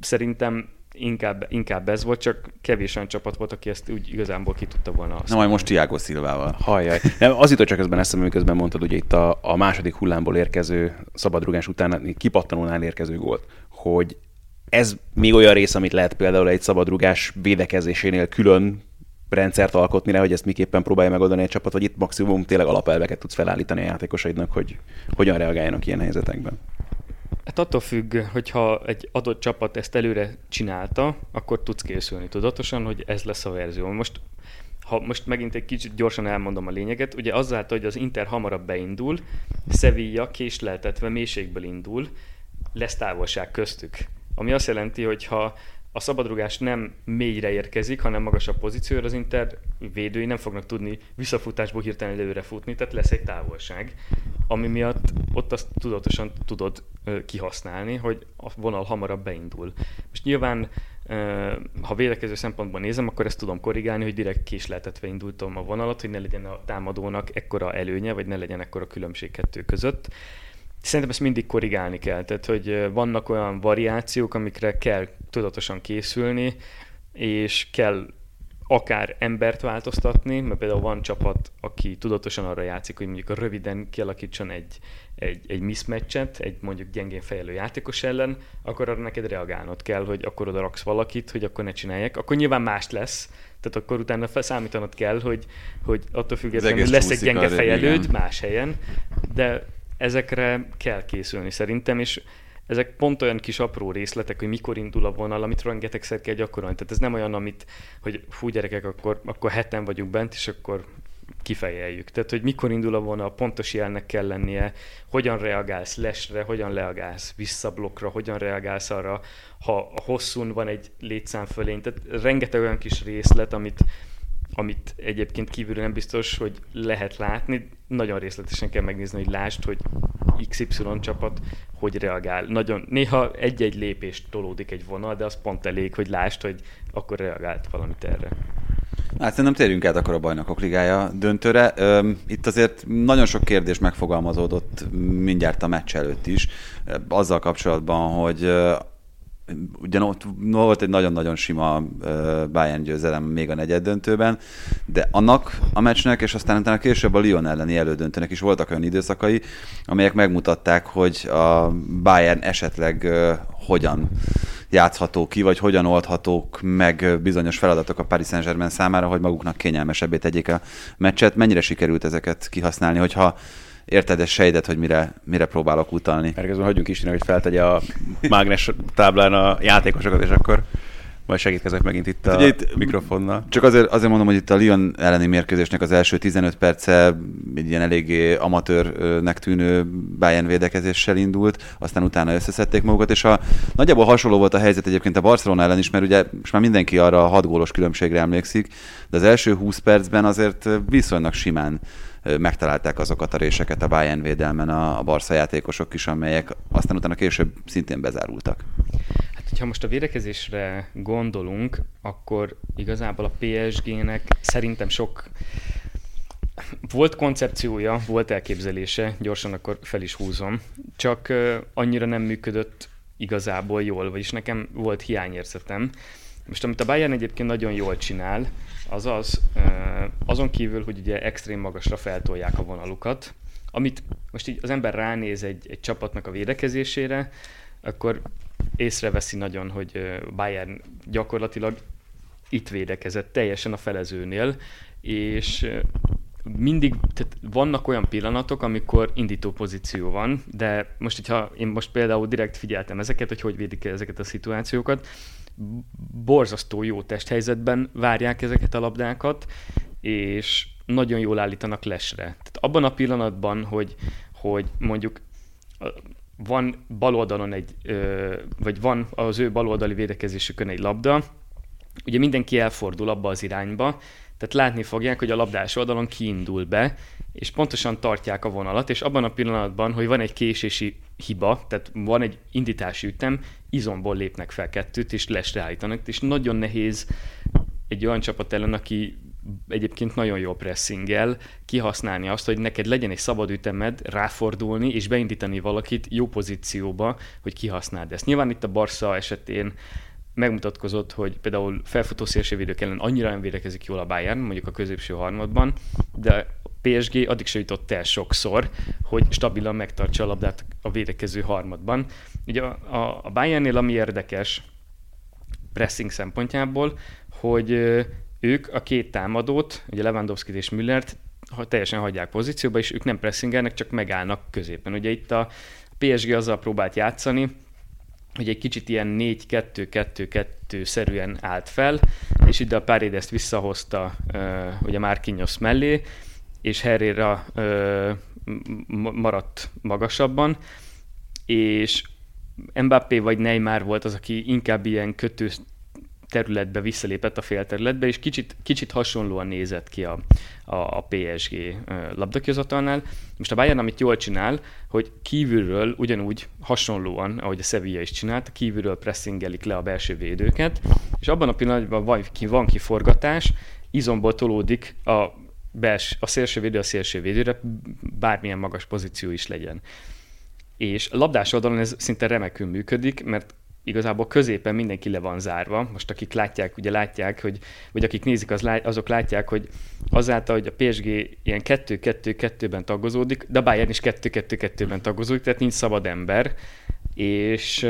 Szerintem inkább, inkább ez volt, csak kevés olyan csapat volt, aki ezt úgy igazából ki tudta volna. Na majd most Tiago Szilvával. Hajjaj. Nem, az jutott csak közben eszembe, miközben mondtad, ugye itt a, a második hullámból érkező szabadrugás után kipattanónál érkező gólt, hogy ez még olyan rész, amit lehet például egy szabadrugás védekezésénél külön rendszert alkotni rá, hogy ezt miképpen próbálja megoldani egy csapat, vagy itt maximum tényleg alapelveket tudsz felállítani a játékosaidnak, hogy hogyan reagáljanak ilyen helyzetekben. Hát attól függ, hogyha egy adott csapat ezt előre csinálta, akkor tudsz készülni tudatosan, hogy ez lesz a verzió. Most ha most megint egy kicsit gyorsan elmondom a lényeget, ugye azáltal, hogy az Inter hamarabb beindul, Sevilla késleltetve mélységből indul, lesz távolság köztük. Ami azt jelenti, hogy ha a szabadrugás nem mélyre érkezik, hanem magasabb pozícióra, az Inter védői nem fognak tudni visszafutásból hirtelen előre futni, tehát lesz egy távolság, ami miatt ott azt tudatosan tudod kihasználni, hogy a vonal hamarabb beindul. Most nyilván, ha védekező szempontból nézem, akkor ezt tudom korrigálni, hogy direkt késleltetve indultam a vonalat, hogy ne legyen a támadónak ekkora előnye, vagy ne legyen ekkora különbség kettő között. Szerintem ezt mindig korrigálni kell, tehát hogy vannak olyan variációk, amikre kell tudatosan készülni, és kell akár embert változtatni, mert például van csapat, aki tudatosan arra játszik, hogy mondjuk röviden kialakítson egy, egy, egy mismatchet, egy mondjuk gyengén fejelő játékos ellen, akkor arra neked reagálnod kell, hogy akkor oda raksz valakit, hogy akkor ne csinálják. Akkor nyilván más lesz, tehát akkor utána számítanod kell, hogy, hogy attól függetlenül lesz egy gyenge fejelőd más helyen, de ezekre kell készülni szerintem, és ezek pont olyan kis apró részletek, hogy mikor indul a vonal, amit rengetegszer kell gyakorolni. Tehát ez nem olyan, amit, hogy fú gyerekek, akkor, akkor heten vagyunk bent, és akkor kifejeljük. Tehát, hogy mikor indul a vonal, pontos jelnek kell lennie, hogyan reagálsz lesre, hogyan reagálsz visszablokkra, hogyan reagálsz arra, ha hosszún van egy létszám fölény. Tehát rengeteg olyan kis részlet, amit, amit egyébként kívülről nem biztos, hogy lehet látni, nagyon részletesen kell megnézni, hogy lásd, hogy XY csapat hogy reagál. Nagyon, néha egy-egy lépést tolódik egy vonal, de az pont elég, hogy lásd, hogy akkor reagált valamit erre. Hát szerintem térjünk át akkor a bajnokok ligája döntőre. Itt azért nagyon sok kérdés megfogalmazódott mindjárt a meccs előtt is, azzal kapcsolatban, hogy ugyan ott volt egy nagyon-nagyon sima Bayern győzelem még a negyed döntőben, de annak a meccsnek, és aztán utána később a Lyon elleni elődöntőnek is voltak olyan időszakai, amelyek megmutatták, hogy a Bayern esetleg hogyan játszható ki, vagy hogyan oldhatók meg bizonyos feladatok a Paris Saint-Germain számára, hogy maguknak kényelmesebbé tegyék a meccset. Mennyire sikerült ezeket kihasználni, hogyha érted ezt sejdet, hogy mire, mire próbálok utalni. Erkezben hagyjunk Istenek, hogy feltegye a mágnes táblán a játékosokat, és akkor majd segítkezek megint itt hát a itt mikrofonnal. Csak azért, azért mondom, hogy itt a Lyon elleni mérkőzésnek az első 15 perce egy ilyen eléggé amatőrnek tűnő Bayern védekezéssel indult, aztán utána összeszedték magukat, és a, nagyjából hasonló volt a helyzet egyébként a Barcelona ellen is, mert ugye most már mindenki arra a hat gólos különbségre emlékszik, de az első 20 percben azért viszonylag simán megtalálták azokat a réseket a Bayern védelmen a, a Barca játékosok is, amelyek aztán utána később szintén bezárultak. Hát, hogyha most a védekezésre gondolunk, akkor igazából a PSG-nek szerintem sok volt koncepciója, volt elképzelése, gyorsan akkor fel is húzom, csak annyira nem működött igazából jól, vagyis nekem volt hiányérzetem. Most amit a Bayern egyébként nagyon jól csinál, az az, azon kívül, hogy ugye extrém magasra feltolják a vonalukat, amit most így az ember ránéz egy, egy csapatnak a védekezésére, akkor észreveszi nagyon, hogy Bayern gyakorlatilag itt védekezett teljesen a felezőnél, és mindig, tehát vannak olyan pillanatok, amikor indító pozíció van, de most, hogyha én most például direkt figyeltem ezeket, hogy hogy védik ezeket a szituációkat, borzasztó jó testhelyzetben várják ezeket a labdákat, és nagyon jól állítanak lesre. Tehát abban a pillanatban, hogy, hogy mondjuk van baloldalon egy, vagy van az ő baloldali védekezésükön egy labda, ugye mindenki elfordul abba az irányba, tehát látni fogják, hogy a labdás oldalon kiindul be, és pontosan tartják a vonalat, és abban a pillanatban, hogy van egy késési hiba, tehát van egy indítási ütem, izomból lépnek fel kettőt, és lesre és nagyon nehéz egy olyan csapat ellen, aki egyébként nagyon jó pressingel kihasználni azt, hogy neked legyen egy szabad ütemed, ráfordulni és beindítani valakit jó pozícióba, hogy kihasználd ezt. Nyilván itt a Barca esetén megmutatkozott, hogy például felfutó szélsővédők ellen annyira nem védekezik jól a Bayern, mondjuk a középső harmadban, de PSG addig se jutott el sokszor, hogy stabilan megtartsa a labdát a védekező harmadban. Ugye a, a, a Bayernnél ami érdekes pressing szempontjából, hogy ők a két támadót, ugye Lewandowski és Müllert teljesen hagyják pozícióba, és ők nem pressingelnek, csak megállnak középen. Ugye itt a PSG azzal próbált játszani, hogy egy kicsit ilyen 4-2-2-2 szerűen állt fel, és ide a Paredes visszahozta uh, ugye Marquinhos mellé, és Herrera uh, maradt magasabban, és Mbappé vagy Neymar volt az, aki inkább ilyen kötő területbe visszalépett a félterületbe, és kicsit, kicsit hasonlóan nézett ki a, a, a PSG labdakihozatalnál. Most a Bayern, amit jól csinál, hogy kívülről ugyanúgy hasonlóan, ahogy a Sevilla is csinált, kívülről pressingelik le a belső védőket, és abban a pillanatban van, ki, van kiforgatás, izomból tolódik a, bels, a szélső védő a szélső védőre, bármilyen magas pozíció is legyen. És labdás oldalon ez szinte remekül működik, mert igazából középen mindenki le van zárva. Most akik látják, ugye látják, hogy, vagy akik nézik, az, azok látják, hogy azáltal, hogy a PSG ilyen 2-2-2-ben tagozódik, de a Bayern is 2-2-2-ben tagozódik, tehát nincs szabad ember, és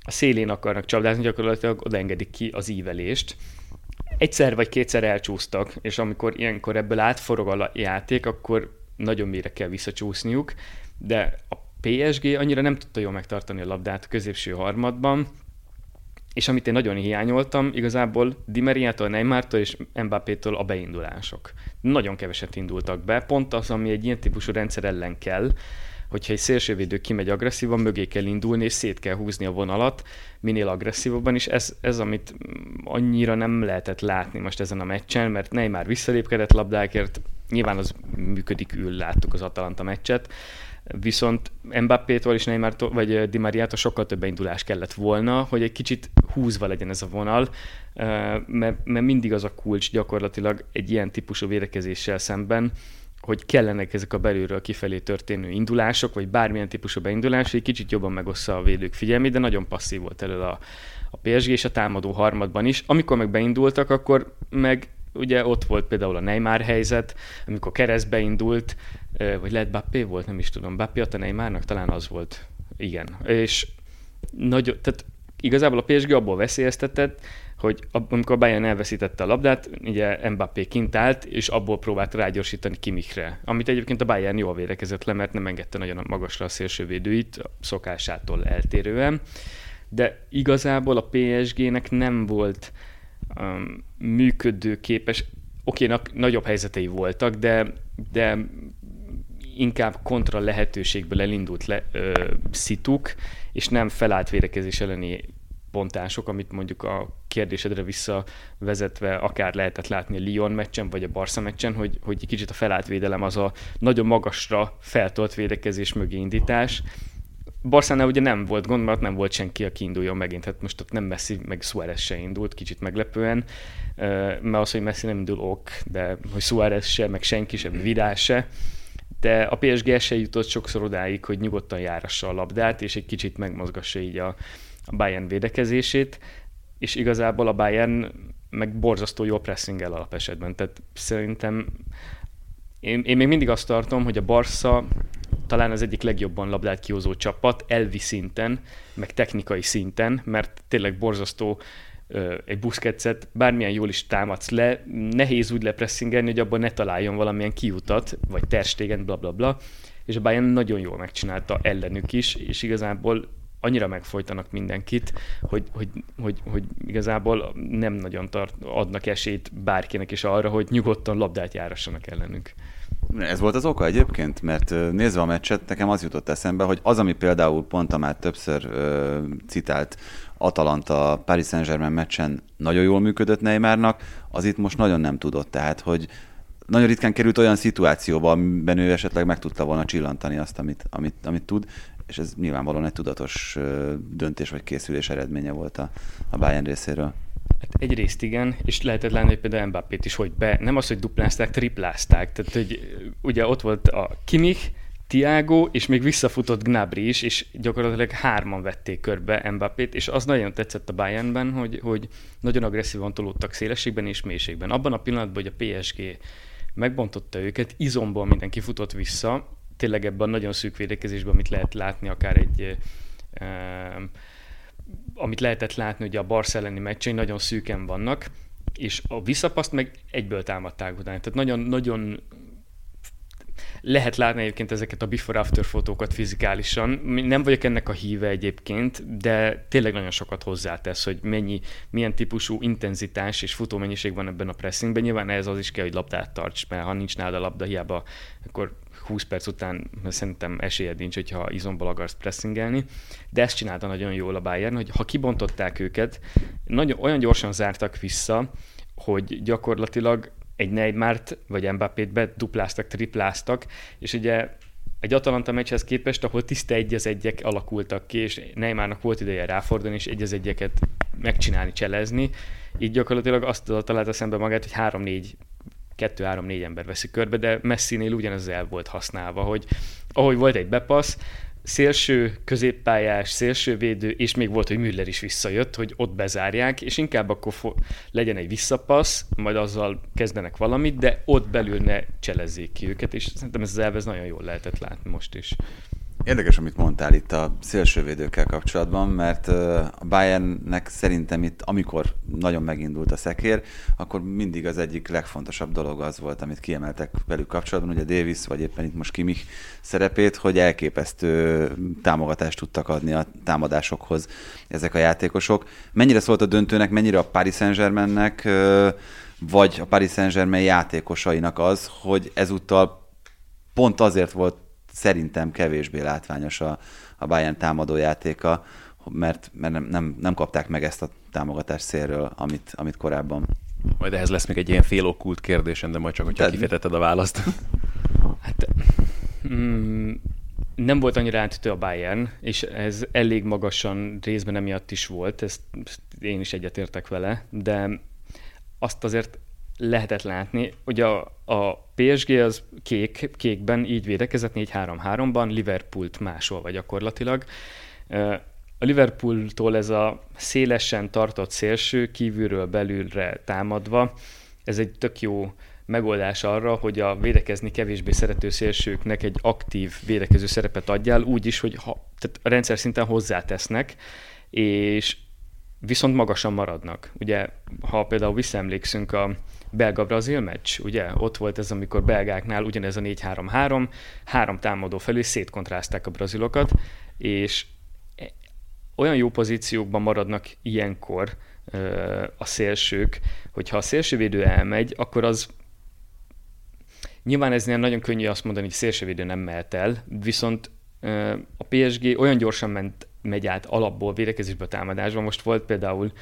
a szélén akarnak csapdázni, gyakorlatilag odaengedik ki az ívelést. Egyszer vagy kétszer elcsúsztak, és amikor ilyenkor ebből átforog a játék, akkor nagyon mélyre kell visszacsúszniuk, de a PSG annyira nem tudta jól megtartani a labdát a középső harmadban, és amit én nagyon hiányoltam, igazából Di Mariától, Neymartól és Mbappétől a beindulások. Nagyon keveset indultak be, pont az, ami egy ilyen típusú rendszer ellen kell, hogyha egy szélsővédő kimegy agresszívan, mögé kell indulni, és szét kell húzni a vonalat minél agresszívabban, és ez, ez amit annyira nem lehetett látni most ezen a meccsen, mert Neymar visszalépkedett labdákért, nyilván az működik, ül, láttuk az Atalanta meccset, Viszont Mbappé-tól és Neymar-tól, vagy Di Maria-tól sokkal több indulás kellett volna, hogy egy kicsit húzva legyen ez a vonal, mert, mert mindig az a kulcs gyakorlatilag egy ilyen típusú védekezéssel szemben, hogy kellenek ezek a belülről kifelé történő indulások, vagy bármilyen típusú beindulás, egy kicsit jobban megossza a védők figyelmét, de nagyon passzív volt elő a, a PSG és a támadó harmadban is. Amikor meg beindultak, akkor meg ugye ott volt például a Neymar helyzet, amikor keresztbe indult, vagy lehet Bappé volt, nem is tudom, Bappé a Neymarnak talán az volt, igen. És nagy, tehát igazából a PSG abból veszélyeztetett, hogy amikor a Bayern elveszítette a labdát, ugye Mbappé kint állt, és abból próbált rágyorsítani Kimikre, amit egyébként a Bayern jól védekezett le, mert nem engedte nagyon magasra a szélsővédőit, szokásától eltérően. De igazából a PSG-nek nem volt um, működőképes, oké, nagyobb helyzetei voltak, de, de inkább kontra lehetőségből elindult le, ö, szituk, és nem felállt védekezés elleni pontások, amit mondjuk a kérdésedre visszavezetve akár lehetett látni a Lyon meccsen, vagy a Barca meccsen, hogy, hogy egy kicsit a felállt védelem az a nagyon magasra feltolt védekezés mögé indítás, Barszánál ugye nem volt gond, mert nem volt senki, aki induljon megint. Hát most ott nem Messi, meg Suárez se indult, kicsit meglepően. Mert az, hogy Messi nem indul ok, de hogy Suárez se, meg senki se, Vidal se. De a PSG se jutott sokszor odáig, hogy nyugodtan járassa a labdát, és egy kicsit megmozgassa így a, a Bayern védekezését, és igazából a Bayern meg borzasztó jó pressingel alapesetben. Tehát szerintem én, én még mindig azt tartom, hogy a Barca talán az egyik legjobban labdát kihozó csapat, elvi szinten, meg technikai szinten, mert tényleg borzasztó egy buszketszet, bármilyen jól is támadsz le, nehéz úgy lepresszingelni, hogy abban ne találjon valamilyen kiutat, vagy terstégen, bla bla bla, és a Bayern nagyon jól megcsinálta ellenük is, és igazából annyira megfojtanak mindenkit, hogy, hogy, hogy, hogy igazából nem nagyon tart, adnak esélyt bárkinek is arra, hogy nyugodtan labdát járassanak ellenük. Ez volt az oka egyébként, mert nézve a meccset, nekem az jutott eszembe, hogy az, ami például pont a már többször ö, citált Atalanta Paris Saint-Germain meccsen nagyon jól működött Neymarnak, az itt most nagyon nem tudott. Tehát, hogy nagyon ritkán került olyan szituációba, amiben ő esetleg meg tudta volna csillantani azt, amit, amit, amit tud, és ez nyilvánvalóan egy tudatos döntés vagy készülés eredménye volt a, a Bayern részéről. Hát egyrészt igen, és lehetett látni, hogy például Mbappét is, hogy be, nem az, hogy duplázták, triplázták. Tehát, hogy ugye ott volt a Kimich, Tiago, és még visszafutott Gnabry is, és gyakorlatilag hárman vették körbe Mbappét, és az nagyon tetszett a Bayernben, hogy, hogy nagyon agresszívan tolódtak szélességben és mélységben. Abban a pillanatban, hogy a PSG megbontotta őket, izomból mindenki futott vissza, tényleg ebben a nagyon szűk védekezésben, amit lehet látni akár egy uh, amit lehetett látni, hogy a Barca elleni meccsei nagyon szűken vannak, és a visszapaszt meg egyből támadták utána. Tehát nagyon, nagyon lehet látni egyébként ezeket a before-after fotókat fizikálisan. Nem vagyok ennek a híve egyébként, de tényleg nagyon sokat hozzátesz, hogy mennyi, milyen típusú intenzitás és futómennyiség van ebben a pressingben. Nyilván ez az is kell, hogy labdát tarts, mert ha nincs nálad a labda, hiába akkor 20 perc után szerintem esélyed nincs, hogyha izomból akarsz pressingelni, de ezt csinálta nagyon jól a Bayern, hogy ha kibontották őket, nagyon, olyan gyorsan zártak vissza, hogy gyakorlatilag egy Neymárt vagy Mbappét bedupláztak, tripláztak, és ugye egy Atalanta meccshez képest, ahol tiszta egy az egyek alakultak ki, és Neymarnak volt ideje ráfordulni, és egy az egyeket megcsinálni, cselezni, így gyakorlatilag azt találta szembe magát, hogy 3-4 kettő-három-négy ember veszi körbe, de Messinél ugyanez el volt használva, hogy ahogy volt egy bepassz, szélső, középpályás, szélsővédő, és még volt, hogy Müller is visszajött, hogy ott bezárják, és inkább akkor fo- legyen egy visszapassz, majd azzal kezdenek valamit, de ott belül ne cselezzék ki őket, és szerintem ez az elvez nagyon jól lehetett látni most is. Érdekes, amit mondtál itt a szélsővédőkkel kapcsolatban, mert a Bayernnek szerintem itt, amikor nagyon megindult a szekér, akkor mindig az egyik legfontosabb dolog az volt, amit kiemeltek velük kapcsolatban, ugye Davis, vagy éppen itt most Kimich szerepét, hogy elképesztő támogatást tudtak adni a támadásokhoz ezek a játékosok. Mennyire szólt a döntőnek, mennyire a Paris Saint-Germainnek, vagy a Paris Saint-Germain játékosainak az, hogy ezúttal pont azért volt szerintem kevésbé látványos a, a Bayern támadójátéka, mert, mert nem, nem, nem kapták meg ezt a támogatást szélről, amit, amit korábban. Majd ehhez lesz még egy ilyen félokkult kérdésem, de majd csak, hogyha kifejtetted a választ. Hát, mm, nem volt annyira átütő a Bayern, és ez elég magasan részben emiatt is volt, ezt én is egyetértek vele, de azt azért lehetett látni, hogy a, a PSG az kék, kékben így védekezett 4-3-3-ban, Liverpoolt másolva gyakorlatilag. A Liverpooltól ez a szélesen tartott szélső, kívülről belülre támadva, ez egy tök jó megoldás arra, hogy a védekezni kevésbé szerető szélsőknek egy aktív védekező szerepet adjál, úgy is, hogy ha, tehát a rendszer szinten hozzátesznek, és viszont magasan maradnak. Ugye, ha például visszaemlékszünk a belga-brazil meccs, ugye? Ott volt ez, amikor belgáknál ugyanez a 4-3-3, három támadó felé szétkontrázták a brazilokat, és olyan jó pozíciókban maradnak ilyenkor a szélsők, hogyha a szélsővédő elmegy, akkor az nyilván ez nagyon könnyű azt mondani, hogy szélsővédő nem mehet el, viszont a PSG olyan gyorsan ment, megy át alapból védekezésbe támadásba. Most volt például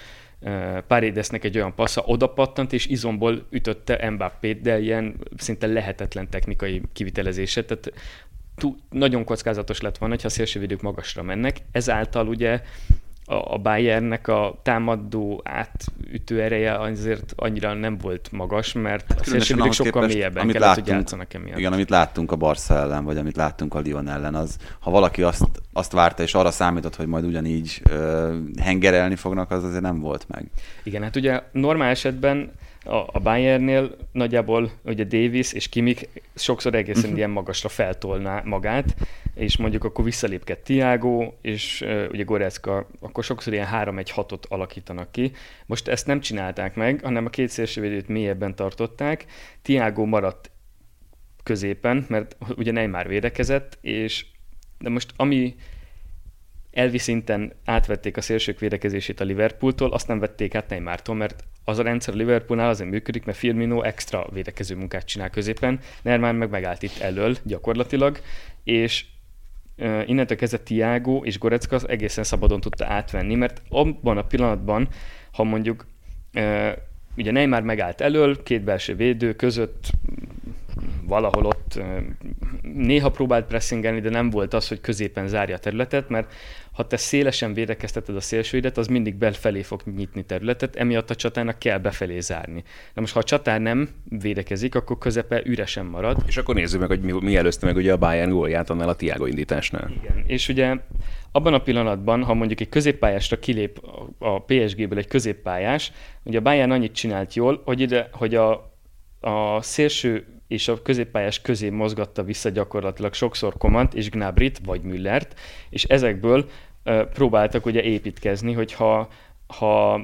Paredesnek egy olyan passza, oda pattant, és izomból ütötte Mbappét, de ilyen szinte lehetetlen technikai kivitelezése. Tehát túl, nagyon kockázatos lett volna, ha szélsővédők magasra mennek. Ezáltal ugye a, a Bayernnek a támadó átütő ereje azért annyira nem volt magas, mert hát a szélsővédők sokkal képest, mélyebben amit kellett, láttunk, hogy játszanak emiatt. Igen, amit láttunk a Barca ellen, vagy amit láttunk a Lyon ellen, az, ha valaki azt, azt várta, és arra számított, hogy majd ugyanígy ö, hengerelni fognak, az azért nem volt meg. Igen, hát ugye normál esetben a, a Bayernnél nagyjából ugye Davis és Kimik sokszor egészen uh-huh. ilyen magasra feltolná magát, és mondjuk akkor visszalépked Tiago, és uh, ugye Gorecka, akkor sokszor ilyen 3-1-6-ot alakítanak ki. Most ezt nem csinálták meg, hanem a két szélsővédőt mélyebben tartották. Tiago maradt középen, mert ugye Neymar védekezett, és de most ami elvi szinten átvették a szélsők védekezését a Liverpooltól, azt nem vették át Neymartól, mert az a rendszer a Liverpoolnál azért működik, mert Firmino extra védekező munkát csinál középen, Neymar meg megállt itt elől gyakorlatilag, és innentől kezdve Tiago és Gorecka az egészen szabadon tudta átvenni, mert abban a pillanatban, ha mondjuk ugye Neymar megállt elől, két belső védő között valahol ott néha próbált pressingelni, de nem volt az, hogy középen zárja a területet, mert ha te szélesen védekezteted a szélsőidet, az mindig belfelé fog nyitni területet, emiatt a csatának kell befelé zárni. Na most, ha a csatár nem védekezik, akkor közepe üresen marad. És akkor nézzük meg, hogy mi, mi előzte meg ugye a Bayern gólját annál a Tiago indításnál. Igen, és ugye abban a pillanatban, ha mondjuk egy középpályásra kilép a PSG-ből egy középpályás, ugye a Bayern annyit csinált jól, hogy, ide, hogy a, a szélső és a középpályás közé mozgatta vissza gyakorlatilag sokszor Komant és Gnabrit vagy Müllert, és ezekből próbáltak ugye építkezni, hogyha ha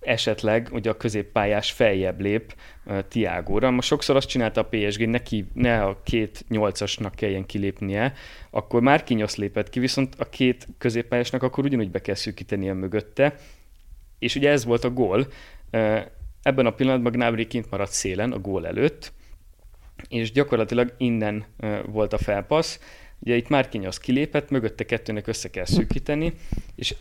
esetleg ugye a középpályás feljebb lép uh, Tiágóra. Most sokszor azt csinálta a PSG, neki ne a két nyolcasnak kelljen kilépnie, akkor már kinyosz lépett ki, viszont a két középpályásnak akkor ugyanúgy be kell szűkítenie mögötte, és ugye ez volt a gól. Uh, ebben a pillanatban Gnabry kint maradt szélen a gól előtt, és gyakorlatilag innen volt a felpassz. Ugye itt Márkinyasz kilépett, mögötte kettőnek össze kell szűkíteni, és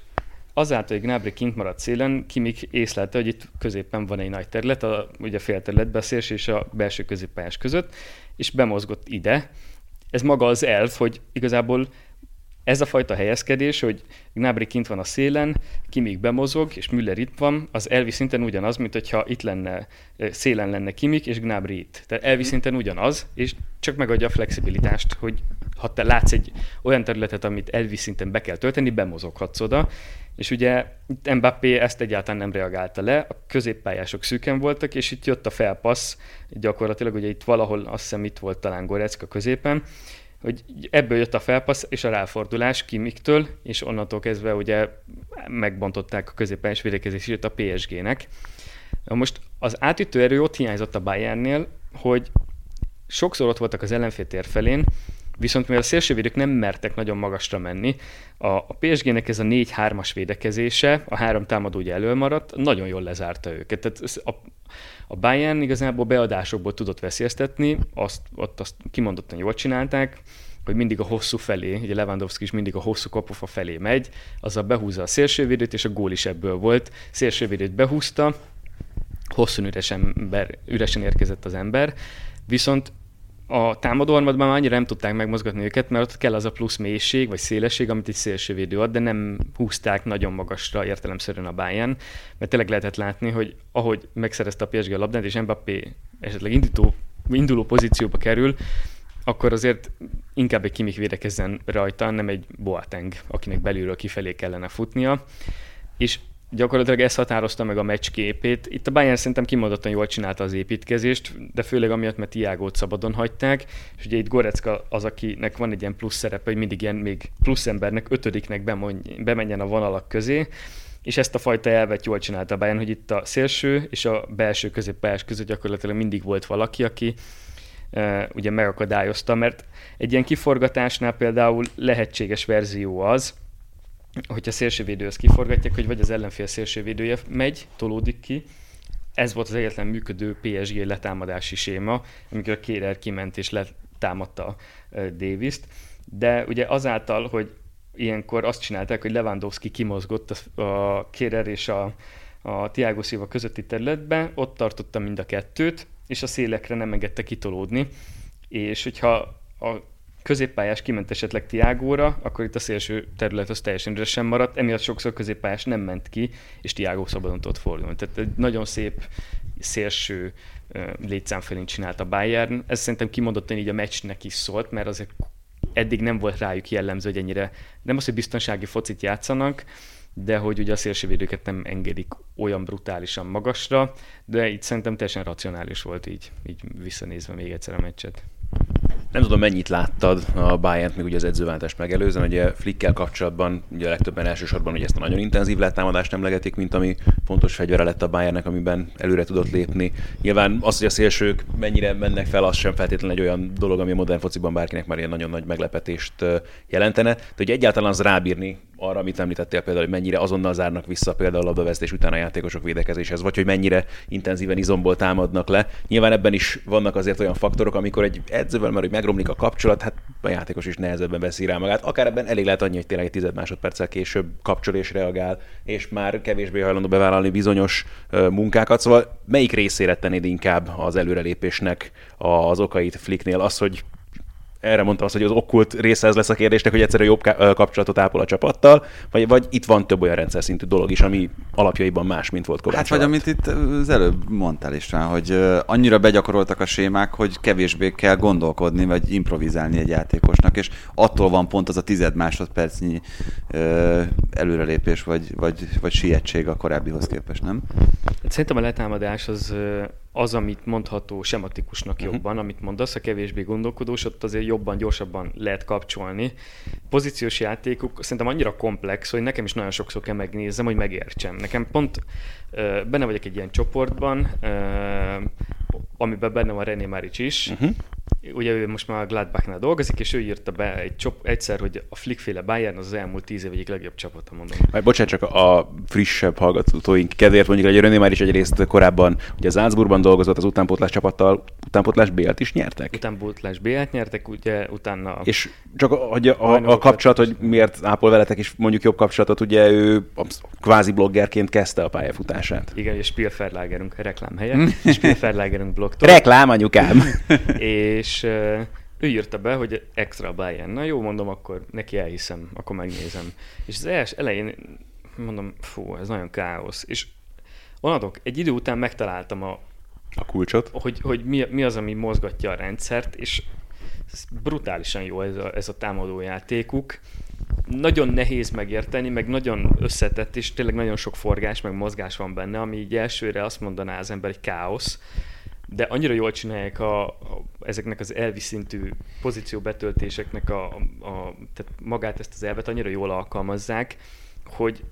azáltal, hogy Gnabry kint maradt szélen, Kimik észlelte, hogy itt középen van egy nagy terület, a, ugye a félterületben a szélső és a belső középpályás között, és bemozgott ide. Ez maga az elf, hogy igazából ez a fajta helyezkedés, hogy Gnabry kint van a szélen, Kimik bemozog, és Müller itt van, az elvi szinten ugyanaz, mint hogyha itt lenne, szélen lenne Kimik, és Gnabry itt. Tehát elvi mhm. szinten ugyanaz, és csak megadja a flexibilitást, hogy ha te látsz egy olyan területet, amit elvi szinten be kell tölteni, bemozoghatsz oda, és ugye itt Mbappé ezt egyáltalán nem reagálta le, a középpályások szűken voltak, és itt jött a felpassz, gyakorlatilag ugye itt valahol azt hiszem itt volt talán Gorecka középen, hogy ebből jött a felpassz és a ráfordulás Kimiktől, és onnantól kezdve ugye megbontották a középpályás védekezését a PSG-nek. Most az átütő erő ott hiányzott a Bayernnél, hogy sokszor ott voltak az ellenfél tér felén, viszont mivel a szélsővédők nem mertek nagyon magasra menni, a, a PSG-nek ez a 4-3-as védekezése, a három támadó ugye elölmaradt, nagyon jól lezárta őket. Tehát a, a Bayern igazából beadásokból tudott veszélyeztetni, azt, ott azt kimondottan jól csinálták, hogy mindig a hosszú felé, ugye Lewandowski is mindig a hosszú kapufa felé megy, azzal behúzza a szélsővédőt, és a gól is ebből volt. Szélsővédőt behúzta, hosszú üresen, ember, üresen érkezett az ember, viszont a támadó armadban annyira nem tudták megmozgatni őket, mert ott kell az a plusz mélység vagy szélesség, amit egy szélsővédő ad, de nem húzták nagyon magasra értelemszerűen a Bayern, mert tényleg lehetett látni, hogy ahogy megszerezte a PSG a labdát, és Mbappé esetleg indító, induló pozícióba kerül, akkor azért inkább egy Kimik védekezzen rajta, nem egy Boateng, akinek belülről kifelé kellene futnia. És gyakorlatilag ez határozta meg a meccs képét. Itt a Bayern szerintem kimondottan jól csinálta az építkezést, de főleg amiatt, mert Tiágót szabadon hagyták, és ugye itt Gorecka az, akinek van egy ilyen plusz szerepe, hogy mindig ilyen még plusz embernek, ötödiknek bemondj, bemenjen a vonalak közé, és ezt a fajta elvet jól csinálta a Bayern, hogy itt a szélső és a belső középpályás között gyakorlatilag mindig volt valaki, aki uh, ugye megakadályozta, mert egy ilyen kiforgatásnál például lehetséges verzió az, hogyha szélsővédőhöz kiforgatják, hogy vagy az ellenfél szélsővédője megy, tolódik ki, ez volt az egyetlen működő PSG letámadási séma, amikor a Kérer kiment és letámadta Davis-t, de ugye azáltal, hogy ilyenkor azt csinálták, hogy Lewandowski kimozgott a Kérer és a, a Thiago Silva közötti területbe, ott tartotta mind a kettőt, és a szélekre nem engedte kitolódni, és hogyha a középpályás kiment esetleg Tiágóra, akkor itt a szélső terület az teljesen üresen maradt, emiatt sokszor középpályás nem ment ki, és Tiágó szabadon tudott fordulni. Tehát egy nagyon szép szélső létszám felén csinált a Bayern. Ez szerintem kimondottan így a meccsnek is szólt, mert azért eddig nem volt rájuk jellemző, hogy ennyire nem az, hogy biztonsági focit játszanak, de hogy ugye a szélsővédőket nem engedik olyan brutálisan magasra, de itt szerintem teljesen racionális volt így, így visszanézve még egyszer a meccset. Nem tudom, mennyit láttad a Bayern-t még ugye az edzőváltást megelőzően, ugye Flickkel kapcsolatban ugye a legtöbben elsősorban ugye ezt a nagyon intenzív letámadást emlegetik, mint ami fontos fegyvere lett a Bayernnek, amiben előre tudott lépni. Nyilván az, hogy a szélsők mennyire mennek fel, az sem feltétlenül egy olyan dolog, ami a modern fociban bárkinek már ilyen nagyon nagy meglepetést jelentene. De hogy egyáltalán az rábírni arra, amit említettél például, hogy mennyire azonnal zárnak vissza például a labdaveztés után a játékosok védekezéshez, vagy hogy mennyire intenzíven izomból támadnak le. Nyilván ebben is vannak azért olyan faktorok, amikor egy edzővel, mert hogy megromlik a kapcsolat, hát a játékos is nehezebben veszi rá magát. Akár ebben elég lehet annyi, hogy tényleg egy tized másodperccel később kapcsol és reagál, és már kevésbé hajlandó bevállalni bizonyos munkákat. Szóval melyik részére tennéd inkább az előrelépésnek az okait Flicknél? Az, hogy erre mondtam azt, hogy az okkult része ez lesz a kérdésnek, hogy egyszerűen jobb kapcsolatot ápol a csapattal, vagy, vagy itt van több olyan rendszer szintű dolog is, ami alapjaiban más, mint volt Kovács Hát vagy amit itt az előbb mondtál is rá, hogy annyira begyakoroltak a sémák, hogy kevésbé kell gondolkodni, vagy improvizálni egy játékosnak, és attól van pont az a tized másodpercnyi előrelépés, vagy, vagy, vagy sietség a korábbihoz képest, nem? Hát szerintem a letámadás az az, amit mondható sematikusnak uh-huh. jobban, amit mondasz, a kevésbé gondolkodós, ott azért jobban, gyorsabban lehet kapcsolni. Pozíciós játékuk szerintem annyira komplex, hogy nekem is nagyon sokszor kell megnézem, hogy megértsem. Nekem pont benne vagyok egy ilyen csoportban, uh, amiben benne van René Maric is, uh-huh ugye ő most már a Gladbachnál dolgozik, és ő írta be egy csop, egyszer, hogy a Flickféle Bayern az, az elmúlt tíz év egyik legjobb csapata, mondom. Majd bocsánat, csak a frissebb hallgatóink kedvéért mondjuk, hogy René már is egyrészt korábban ugye az Salzburgban dolgozott az utánpótlás csapattal, utánpótlás B-t is nyertek? Utánpótlás B-t nyertek, ugye utána... És csak hogy a, a, a kapcsolat, hogy miért ápol veletek is mondjuk jobb kapcsolatot, ugye ő kvázi bloggerként kezdte a pályafutását. Igen, és Spielverlagerünk reklámhelye, Spielverlagerünk blogtól. Reklám anyukám! és ő írta be, hogy extra Bayern. Na jó, mondom, akkor neki elhiszem, akkor megnézem. És az első elején mondom, fú, ez nagyon káosz. És onnantól egy idő után megtaláltam a, a kulcsot, hogy, hogy mi, mi az, ami mozgatja a rendszert, és brutálisan jó ez a, ez a támadó játékuk. Nagyon nehéz megérteni, meg nagyon összetett, és tényleg nagyon sok forgás, meg mozgás van benne, ami így elsőre azt mondaná az ember, hogy káosz, de annyira jól csinálják a, a, ezeknek az elvi szintű pozícióbetöltéseknek a, a, a, tehát magát ezt az elvet annyira jól alkalmazzák, hogy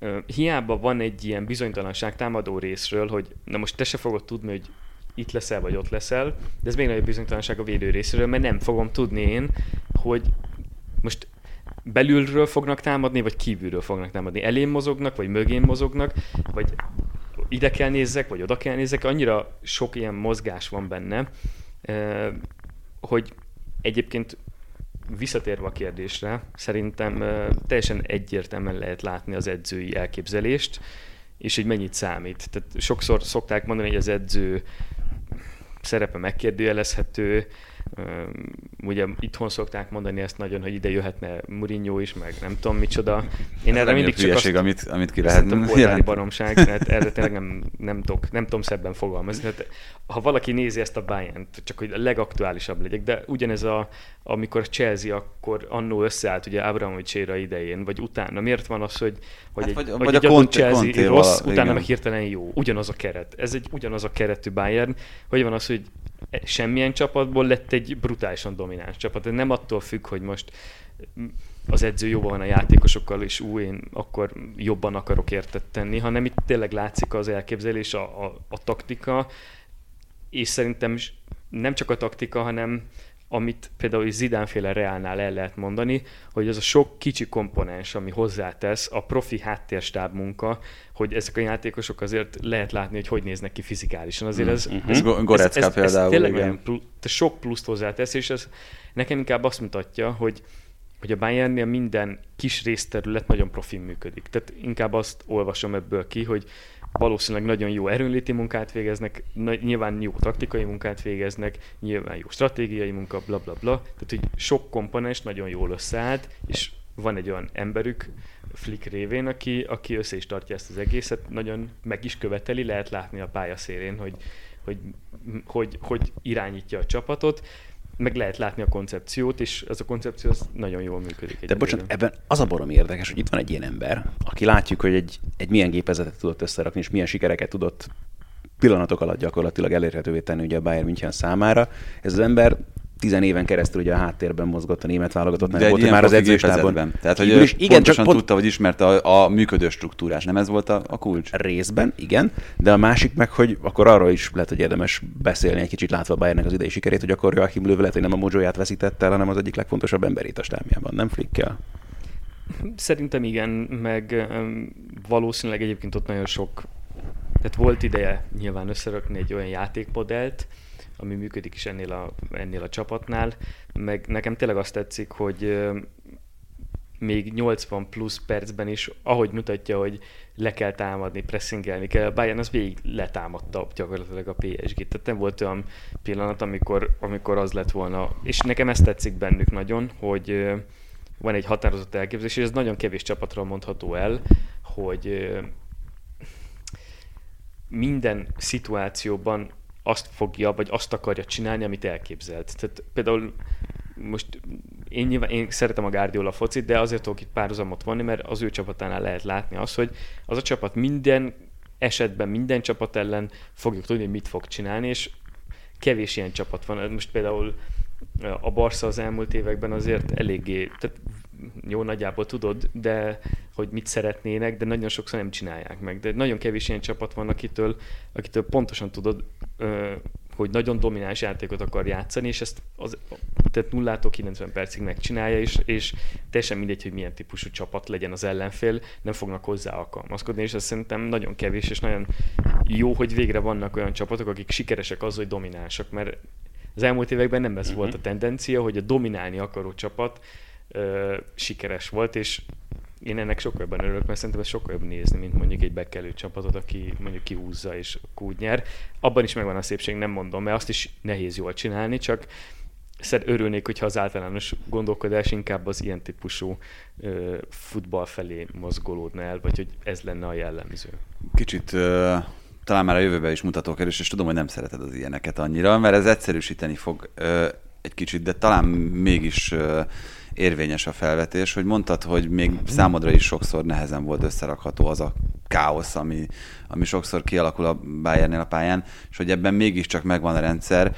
uh, hiába van egy ilyen bizonytalanság támadó részről, hogy na most te se fogod tudni, hogy itt leszel, vagy ott leszel, de ez még nagyobb bizonytalanság a védő részéről, mert nem fogom tudni én, hogy most belülről fognak támadni, vagy kívülről fognak támadni. Elém mozognak, vagy mögén mozognak, vagy ide kell nézzek, vagy oda kell nézzek, annyira sok ilyen mozgás van benne, hogy egyébként visszatérve a kérdésre, szerintem teljesen egyértelműen lehet látni az edzői elképzelést, és hogy mennyit számít. Tehát sokszor szokták mondani, hogy az edző szerepe megkérdőjelezhető, Ugye itthon szokták mondani ezt nagyon, hogy ide jöhetne Mourinho is, meg nem tudom micsoda. Én erre mindig csak azt, amit, amit ki lehet jelenteni. baromság, mert erre tényleg nem, nem, tok, nem tudom szebben fogalmazni. Tehát, ha valaki nézi ezt a bayern csak hogy a legaktuálisabb legyek, de ugyanez a, amikor Chelsea akkor annó összeállt ugye Abramovics idején, vagy utána. Miért van az, hogy, hogy hát, egy, vagy, vagy egy a Conte, Chelsea Conte rossz, vala, utána meg hirtelen jó. Ugyanaz a keret. Ez egy ugyanaz a keretű Bayern. Hogy van az, hogy semmilyen csapatból lett egy brutálisan domináns csapat. Ez nem attól függ, hogy most az edző jobban van a játékosokkal, és új, én akkor jobban akarok értet tenni, hanem itt tényleg látszik az elképzelés, a, a, a taktika, és szerintem nem csak a taktika, hanem amit például Zidánféle Reálnál el lehet mondani, hogy az a sok kicsi komponens, ami hozzátesz, a profi háttérstáb munka, hogy ezek a játékosok azért lehet látni, hogy hogy néznek ki fizikálisan. Azért ez, mm-hmm. ez, ez, ez, ez, ez tényleg igen. Plusz, sok pluszt hozzátesz, és ez nekem inkább azt mutatja, hogy hogy a Bayernnél minden kis részterület nagyon profin működik. Tehát inkább azt olvasom ebből ki, hogy valószínűleg nagyon jó erőnléti munkát végeznek, nyilván jó taktikai munkát végeznek, nyilván jó stratégiai munka, bla bla bla. Tehát, hogy sok komponens nagyon jól összeállt, és van egy olyan emberük, Flick révén, aki, aki össze is tartja ezt az egészet, nagyon meg is követeli, lehet látni a pályaszélén, hogy, hogy, hogy, hogy irányítja a csapatot, meg lehet látni a koncepciót, és ez a koncepció az nagyon jól működik. De bocsánat, ebben az a barom érdekes, hogy itt van egy ilyen ember, aki látjuk, hogy egy, egy milyen gépezetet tudott összerakni, és milyen sikereket tudott pillanatok alatt gyakorlatilag elérhetővé tenni ugye a Bayern München számára. Ez az ember tizen éven keresztül ugye a háttérben mozgott a német válogatott, nem volt már az edzőstában. Tehát, hogy is, igen, csak pont... tudta, hogy ismerte a, a működő struktúrás, nem ez volt a, a kulcs? Részben, igen, de a másik meg, hogy akkor arról is lehet, hogy érdemes beszélni egy kicsit látva Bayernnek az idei sikerét, hogy akkor Joachim Löw lehet, hogy nem a mojóját veszítette el, hanem az egyik legfontosabb emberét a stámjában, nem Flickkel? Szerintem igen, meg valószínűleg egyébként ott nagyon sok, tehát volt ideje nyilván összerakni egy olyan játékmodellt, ami működik is ennél a, ennél a csapatnál, meg nekem tényleg azt tetszik, hogy még 80 plusz percben is, ahogy mutatja, hogy le kell támadni, pressingelni kell, Bayern az végig letámadta gyakorlatilag a PSG-t. Tehát nem volt olyan pillanat, amikor, amikor az lett volna. És nekem ezt tetszik bennük nagyon, hogy van egy határozott elképzelés, és ez nagyon kevés csapatról mondható el, hogy minden szituációban azt fogja, vagy azt akarja csinálni, amit elképzelt. Tehát például most én, nyilván, én szeretem a Guardiola focit, de azért tudok itt párhuzamot vonni, mert az ő csapatánál lehet látni azt, hogy az a csapat minden esetben, minden csapat ellen fogjuk tudni, hogy mit fog csinálni, és kevés ilyen csapat van. Most például a Barca az elmúlt években azért eléggé, tehát jó nagyjából tudod, de hogy mit szeretnének, de nagyon sokszor nem csinálják meg. De nagyon kevés ilyen csapat van, akitől, akitől pontosan tudod, hogy nagyon domináns játékot akar játszani, és ezt az, tehát nullától 90 percig megcsinálja, és, és teljesen mindegy, hogy milyen típusú csapat legyen az ellenfél, nem fognak hozzá alkalmazkodni, és ez szerintem nagyon kevés, és nagyon jó, hogy végre vannak olyan csapatok, akik sikeresek az, hogy dominánsak, mert az elmúlt években nem ez uh-huh. volt a tendencia, hogy a dominálni akaró csapat ö, sikeres volt, és én ennek sokkal jobban örülök, mert szerintem ez sokkal jobb nézni, mint mondjuk egy bekelő csapatot, aki mondjuk kihúzza és kúgy nyer. Abban is megvan a szépség, nem mondom, mert azt is nehéz jól csinálni, csak szer örülnék, hogyha az általános gondolkodás inkább az ilyen típusú ö, futball felé mozgolódna el, vagy hogy ez lenne a jellemző. Kicsit ö, talán már a jövőben is mutatókerülés, és tudom, hogy nem szereted az ilyeneket annyira, mert ez egyszerűsíteni fog ö, egy kicsit, de talán mégis ö, érvényes a felvetés, hogy mondtad, hogy még számodra is sokszor nehezen volt összerakható az a káosz, ami, ami sokszor kialakul a Bayernnél a pályán, és hogy ebben mégiscsak megvan a rendszer.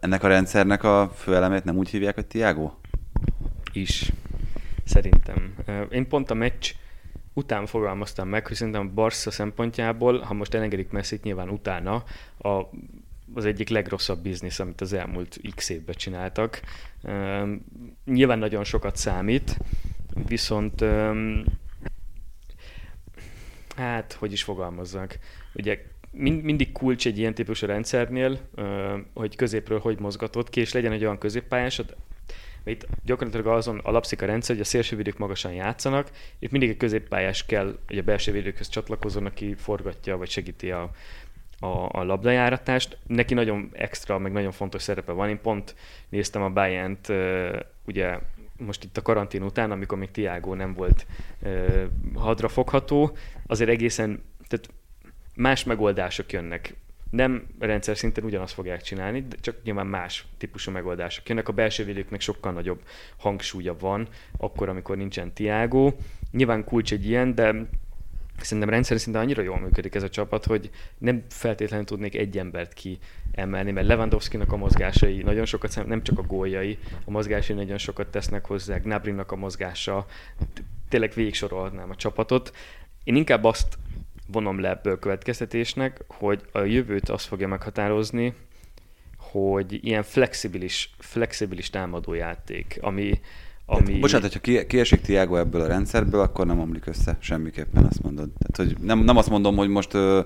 Ennek a rendszernek a főelemét nem úgy hívják, hogy Tiago? Is. Szerintem. Én pont a meccs után fogalmaztam meg, hogy szerintem a Barca szempontjából, ha most elengedik messi nyilván utána, a az egyik legrosszabb biznisz, amit az elmúlt x évben csináltak. Nyilván nagyon sokat számít, viszont hát, hogy is fogalmazzak. Ugye mind, mindig kulcs egy ilyen típusú rendszernél, hogy középről hogy mozgatod ki, és legyen egy olyan középpályásod, itt gyakorlatilag azon alapszik a rendszer, hogy a szélsővédők magasan játszanak, itt mindig egy középpályás kell, hogy a belső védőkhöz csatlakozzon, aki forgatja vagy segíti a, a, a labdajáratást. Neki nagyon extra, meg nagyon fontos szerepe van. Én pont néztem a bayern ugye most itt a karantén után, amikor még Tiago nem volt uh, hadrafogható, azért egészen, tehát más megoldások jönnek. Nem rendszer szinten ugyanazt fogják csinálni, de csak nyilván más típusú megoldások jönnek. A belső védőknek sokkal nagyobb hangsúlya van, akkor, amikor nincsen Tiago. Nyilván kulcs egy ilyen, de szerintem rendszer szinten annyira jól működik ez a csapat, hogy nem feltétlenül tudnék egy embert kiemelni, mert Lewandowski-nak a mozgásai nagyon sokat, nem csak a góljai, a mozgásai nagyon sokat tesznek hozzá, Gnabry-nak a mozgása, tényleg végig sorolhatnám a csapatot. Én inkább azt vonom le ebből következtetésnek, hogy a jövőt azt fogja meghatározni, hogy ilyen flexibilis, flexibilis támadójáték, ami, ami... Tehát, bocsánat, hogyha kiesik Tiago ebből a rendszerből, akkor nem omlik össze semmiképpen, azt mondod. Tehát, hogy nem, nem azt mondom, hogy most ö,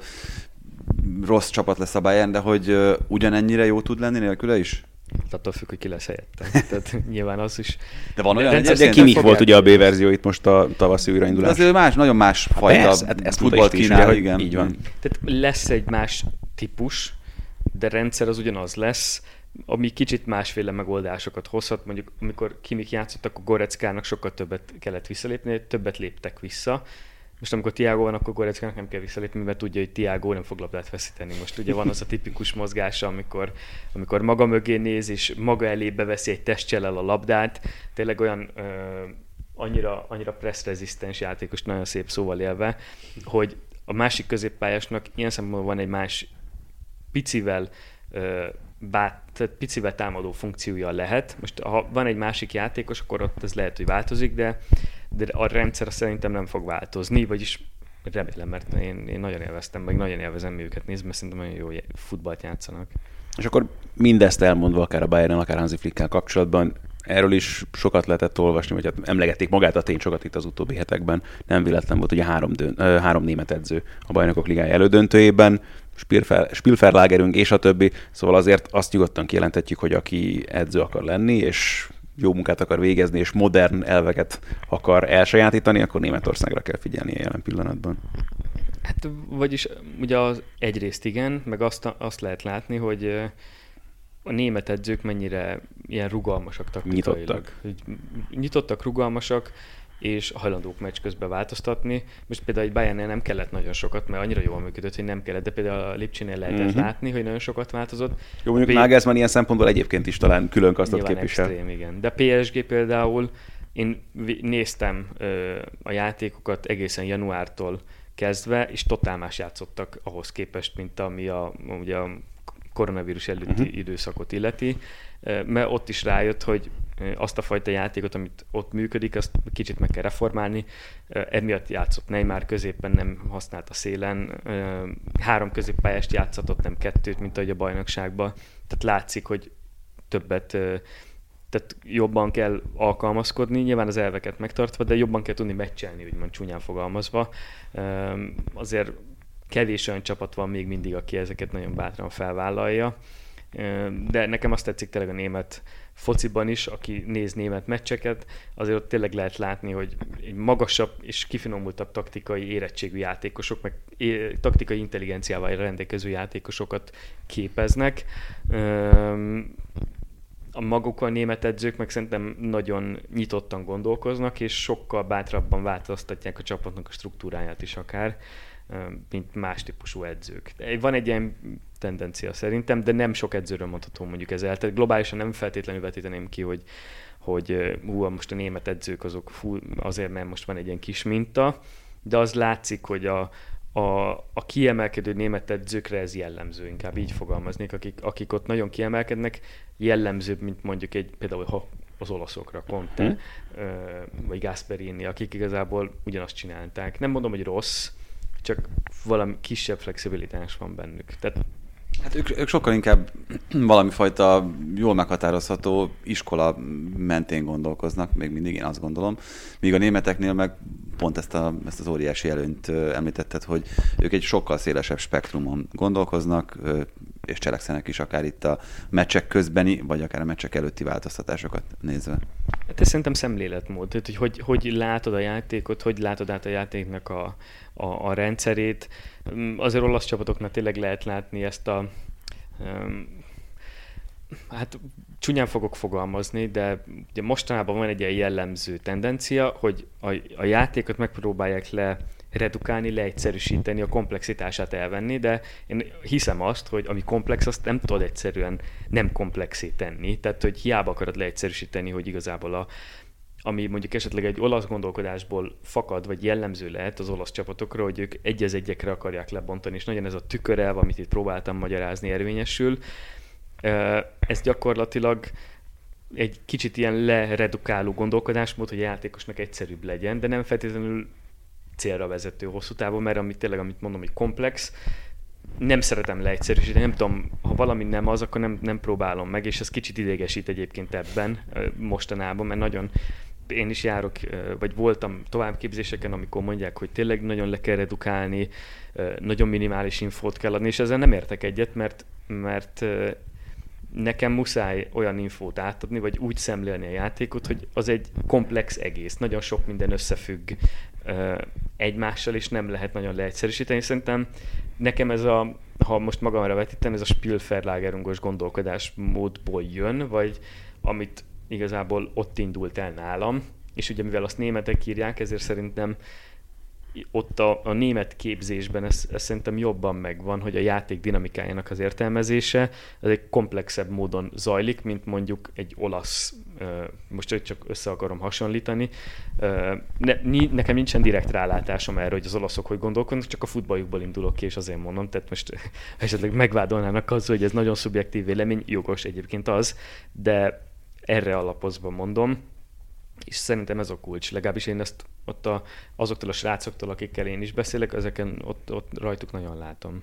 rossz csapat lesz a Bayern, de hogy ö, ugyanennyire jó tud lenni nélküle is? Hát attól függ, hogy ki lesz helyette. Tehát nyilván az is. De van olyan, de, de Kimi volt ugye a B verzió itt most a tavaszi újraindulás. Ez más, nagyon más hát fajta persze, hát ezt futballt kínál, ugye, igen. Így van. Tehát lesz egy más típus, de rendszer az ugyanaz lesz, ami kicsit másféle megoldásokat hozhat. Mondjuk, amikor Kimik játszott, akkor Goreckának sokkal többet kellett visszalépni, többet léptek vissza. Most amikor Tiago van, akkor Goreckának nem kell visszalépni, mert tudja, hogy Tiago nem fog labdát veszíteni. Most ugye van az a tipikus mozgása, amikor, amikor maga mögé néz, és maga elé beveszi egy testcsellel a labdát. Tényleg olyan ö, annyira, annyira press-rezisztens játékos, nagyon szép szóval élve, hogy a másik középpályásnak ilyen szempontból van egy más picivel ö, bát, tehát picivel támadó funkciója lehet. Most ha van egy másik játékos, akkor ott ez lehet, hogy változik, de, de a rendszer szerintem nem fog változni, vagyis remélem, mert én, én nagyon élveztem, meg nagyon élvezem őket nézni, mert szerintem nagyon jó futballt játszanak. És akkor mindezt elmondva, akár a Bayern, akár Hansi Flickkel kapcsolatban, erről is sokat lehetett olvasni, vagy hát emlegették magát a tényt sokat itt az utóbbi hetekben. Nem véletlen volt ugye három, dön, három német edző a bajnokok ligája elődöntőjében. Spielverlagerünk és a többi. Szóval azért azt nyugodtan kijelentetjük, hogy aki edző akar lenni, és jó munkát akar végezni, és modern elveket akar elsajátítani, akkor Németországra kell figyelni jelen pillanatban. Hát, vagyis ugye az egyrészt igen, meg azt, azt lehet látni, hogy a német edzők mennyire ilyen rugalmasak taktikailag. Nyitottak. Nyitottak, rugalmasak, és hajlandók meccs közben változtatni. Most például egy bayern nem kellett nagyon sokat, mert annyira jól működött, hogy nem kellett, de például a Lipcsénél lehetett uh-huh. látni, hogy nagyon sokat változott. Jó, mondjuk P... Nagelsmann ilyen szempontból egyébként is talán külön kasztot képvisel. Extrém, igen. De PSG például, én néztem ö, a játékokat egészen januártól kezdve, és totál más játszottak ahhoz képest, mint ami a, ugye a koronavírus előtti uh-huh. időszakot illeti, mert ott is rájött, hogy azt a fajta játékot, amit ott működik, azt kicsit meg kell reformálni. Emiatt játszott Neymar középen, nem használt a szélen. Három középpályást játszatott, nem kettőt, mint ahogy a bajnokságban. Tehát látszik, hogy többet tehát jobban kell alkalmazkodni, nyilván az elveket megtartva, de jobban kell tudni meccselni, úgymond csúnyán fogalmazva. Azért kevés olyan csapat van még mindig, aki ezeket nagyon bátran felvállalja. De nekem azt tetszik tényleg a német fociban is, aki néz német meccseket, azért ott tényleg lehet látni, hogy egy magasabb és kifinomultabb taktikai érettségű játékosok, meg taktikai intelligenciával rendelkező játékosokat képeznek. A maguk a német edzők meg szerintem nagyon nyitottan gondolkoznak, és sokkal bátrabban változtatják a csapatnak a struktúráját is akár mint más típusú edzők. Van egy ilyen tendencia szerintem, de nem sok edzőről mondható mondjuk ezzel. Tehát globálisan nem feltétlenül vetíteném ki, hogy, hogy hú, most a német edzők azok fú, azért, mert most van egy ilyen kis minta, de az látszik, hogy a, a, a kiemelkedő német edzőkre ez jellemző, inkább így fogalmaznék, akik, akik ott nagyon kiemelkednek, jellemzőbb, mint mondjuk egy például ha az olaszokra, Conte, hmm. vagy Gasperini, akik igazából ugyanazt csinálták. Nem mondom, hogy rossz, csak valami kisebb flexibilitás van bennük. Tehát Hát ők, ők sokkal inkább valami fajta jól meghatározható iskola mentén gondolkoznak, még mindig én azt gondolom. Míg a németeknél meg pont ezt, a, ezt az óriási előnyt említetted, hogy ők egy sokkal szélesebb spektrumon gondolkoznak, és cselekszenek is akár itt a meccsek közbeni, vagy akár a meccsek előtti változtatásokat nézve. Hát ez szerintem szemléletmód, tehát hogy, hogy hogy látod a játékot, hogy látod át a játéknak a, a, a rendszerét. Mm, azért olasz csapatoknál tényleg lehet látni ezt a um, hát csúnyán fogok fogalmazni, de ugye mostanában van egy ilyen jellemző tendencia, hogy a, a játékot megpróbálják le redukálni, leegyszerűsíteni, a komplexitását elvenni, de én hiszem azt, hogy ami komplex, azt nem tudod egyszerűen nem komplexé tenni. Tehát, hogy hiába akarod leegyszerűsíteni, hogy igazából a, ami mondjuk esetleg egy olasz gondolkodásból fakad, vagy jellemző lehet az olasz csapatokra, hogy ők egy egyekre akarják lebontani, és nagyon ez a tükörelv, amit itt próbáltam magyarázni, érvényesül. Ez gyakorlatilag egy kicsit ilyen leredukáló gondolkodásmód, hogy a játékosnak egyszerűbb legyen, de nem feltétlenül célra vezető hosszú távon, mert amit tényleg, amit mondom, hogy komplex, nem szeretem leegyszerűsíteni, nem tudom, ha valami nem az, akkor nem, nem próbálom meg, és ez kicsit idegesít egyébként ebben mostanában, mert nagyon én is járok, vagy voltam továbbképzéseken, amikor mondják, hogy tényleg nagyon le kell redukálni, nagyon minimális infót kell adni, és ezzel nem értek egyet, mert, mert nekem muszáj olyan infót átadni, vagy úgy szemlélni a játékot, hogy az egy komplex egész. Nagyon sok minden összefügg egymással, és nem lehet nagyon leegyszerűsíteni. Szerintem nekem ez a, ha most magamra vetítem, ez a Spielverlagerungos gondolkodásmódból jön, vagy amit igazából ott indult el nálam, és ugye mivel azt németek írják, ezért szerintem ott a, a német képzésben ez, ez szerintem jobban megvan, hogy a játék dinamikájának az értelmezése ez egy komplexebb módon zajlik, mint mondjuk egy olasz, most csak össze akarom hasonlítani. Ne, nekem nincsen direkt rálátásom erre, hogy az olaszok hogy gondolkodnak, csak a futballjukból indulok ki, és azért mondom, tehát most esetleg megvádolnának azzal, hogy ez nagyon szubjektív vélemény, jogos egyébként az, de erre alapozva mondom, és szerintem ez a kulcs. Legalábbis én ezt ott a, azoktól a srácoktól, akikkel én is beszélek, ezeken ott, ott rajtuk nagyon látom.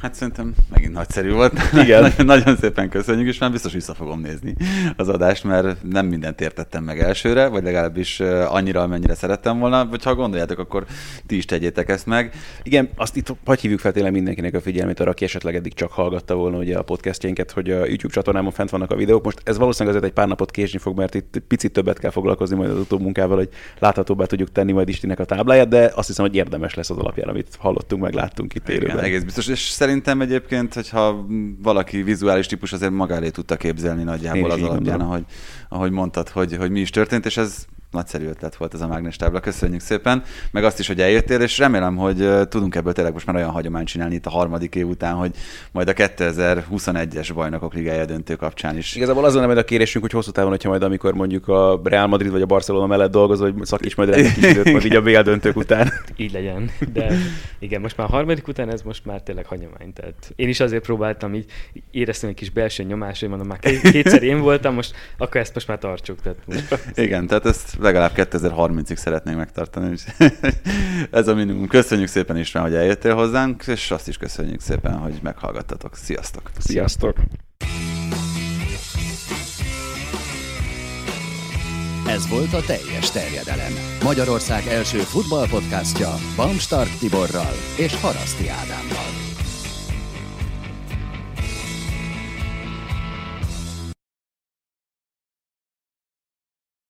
Hát szerintem megint nagyszerű volt. Igen. nagyon, nagyon szépen köszönjük, és már biztos vissza fogom nézni az adást, mert nem mindent értettem meg elsőre, vagy legalábbis annyira, amennyire szerettem volna, vagy ha gondoljátok, akkor ti is tegyétek ezt meg. Igen, azt itt hogy hívjuk fel tényleg mindenkinek a figyelmét arra, aki esetleg eddig csak hallgatta volna ugye a podcastjénket, hogy a YouTube csatornámon fent vannak a videók. Most ez valószínűleg azért egy pár napot késni fog, mert itt picit többet kell foglalkozni majd az utóbb munkával, hogy láthatóbbá tudjuk tenni majd Istinek a tábláját, de azt hiszem, hogy érdemes lesz az alapján, amit hallottunk, meg láttunk itt élőben. Igen, egész biztos. És szerintem egyébként, hogyha valaki vizuális típus, azért magálé tudta képzelni nagyjából az alapján, ahogy, ahogy mondtad, hogy, hogy mi is történt, és ez nagyszerű ötlet volt ez a mágnes tábla, köszönjük szépen, meg azt is, hogy eljöttél, és remélem, hogy tudunk ebből tényleg most már olyan hagyományt csinálni itt a harmadik év után, hogy majd a 2021-es bajnokok ligája döntő kapcsán is. Igazából az lenne majd a kérésünk, hogy hosszú távon, hogyha majd amikor mondjuk a Real Madrid vagy a Barcelona mellett dolgozol, hogy szakíts majd egy időt, majd így a BL döntők után. Így legyen, de igen, most már a harmadik után ez most már tényleg hagyomány. Tehát én is azért próbáltam így éreztem egy kis belső nyomás, hogy mondom, már kétszer én voltam, most akkor ezt most már tartsuk. Tehát most... Igen, tehát ezt legalább 2030-ig szeretnénk megtartani. Ez a minimum. Köszönjük szépen is, hogy eljöttél hozzánk, és azt is köszönjük szépen, hogy meghallgattatok. Sziasztok! Sziasztok! Ez volt a teljes terjedelem. Magyarország első futballpodcastja Bamstart Tiborral és Haraszti Ádámmal.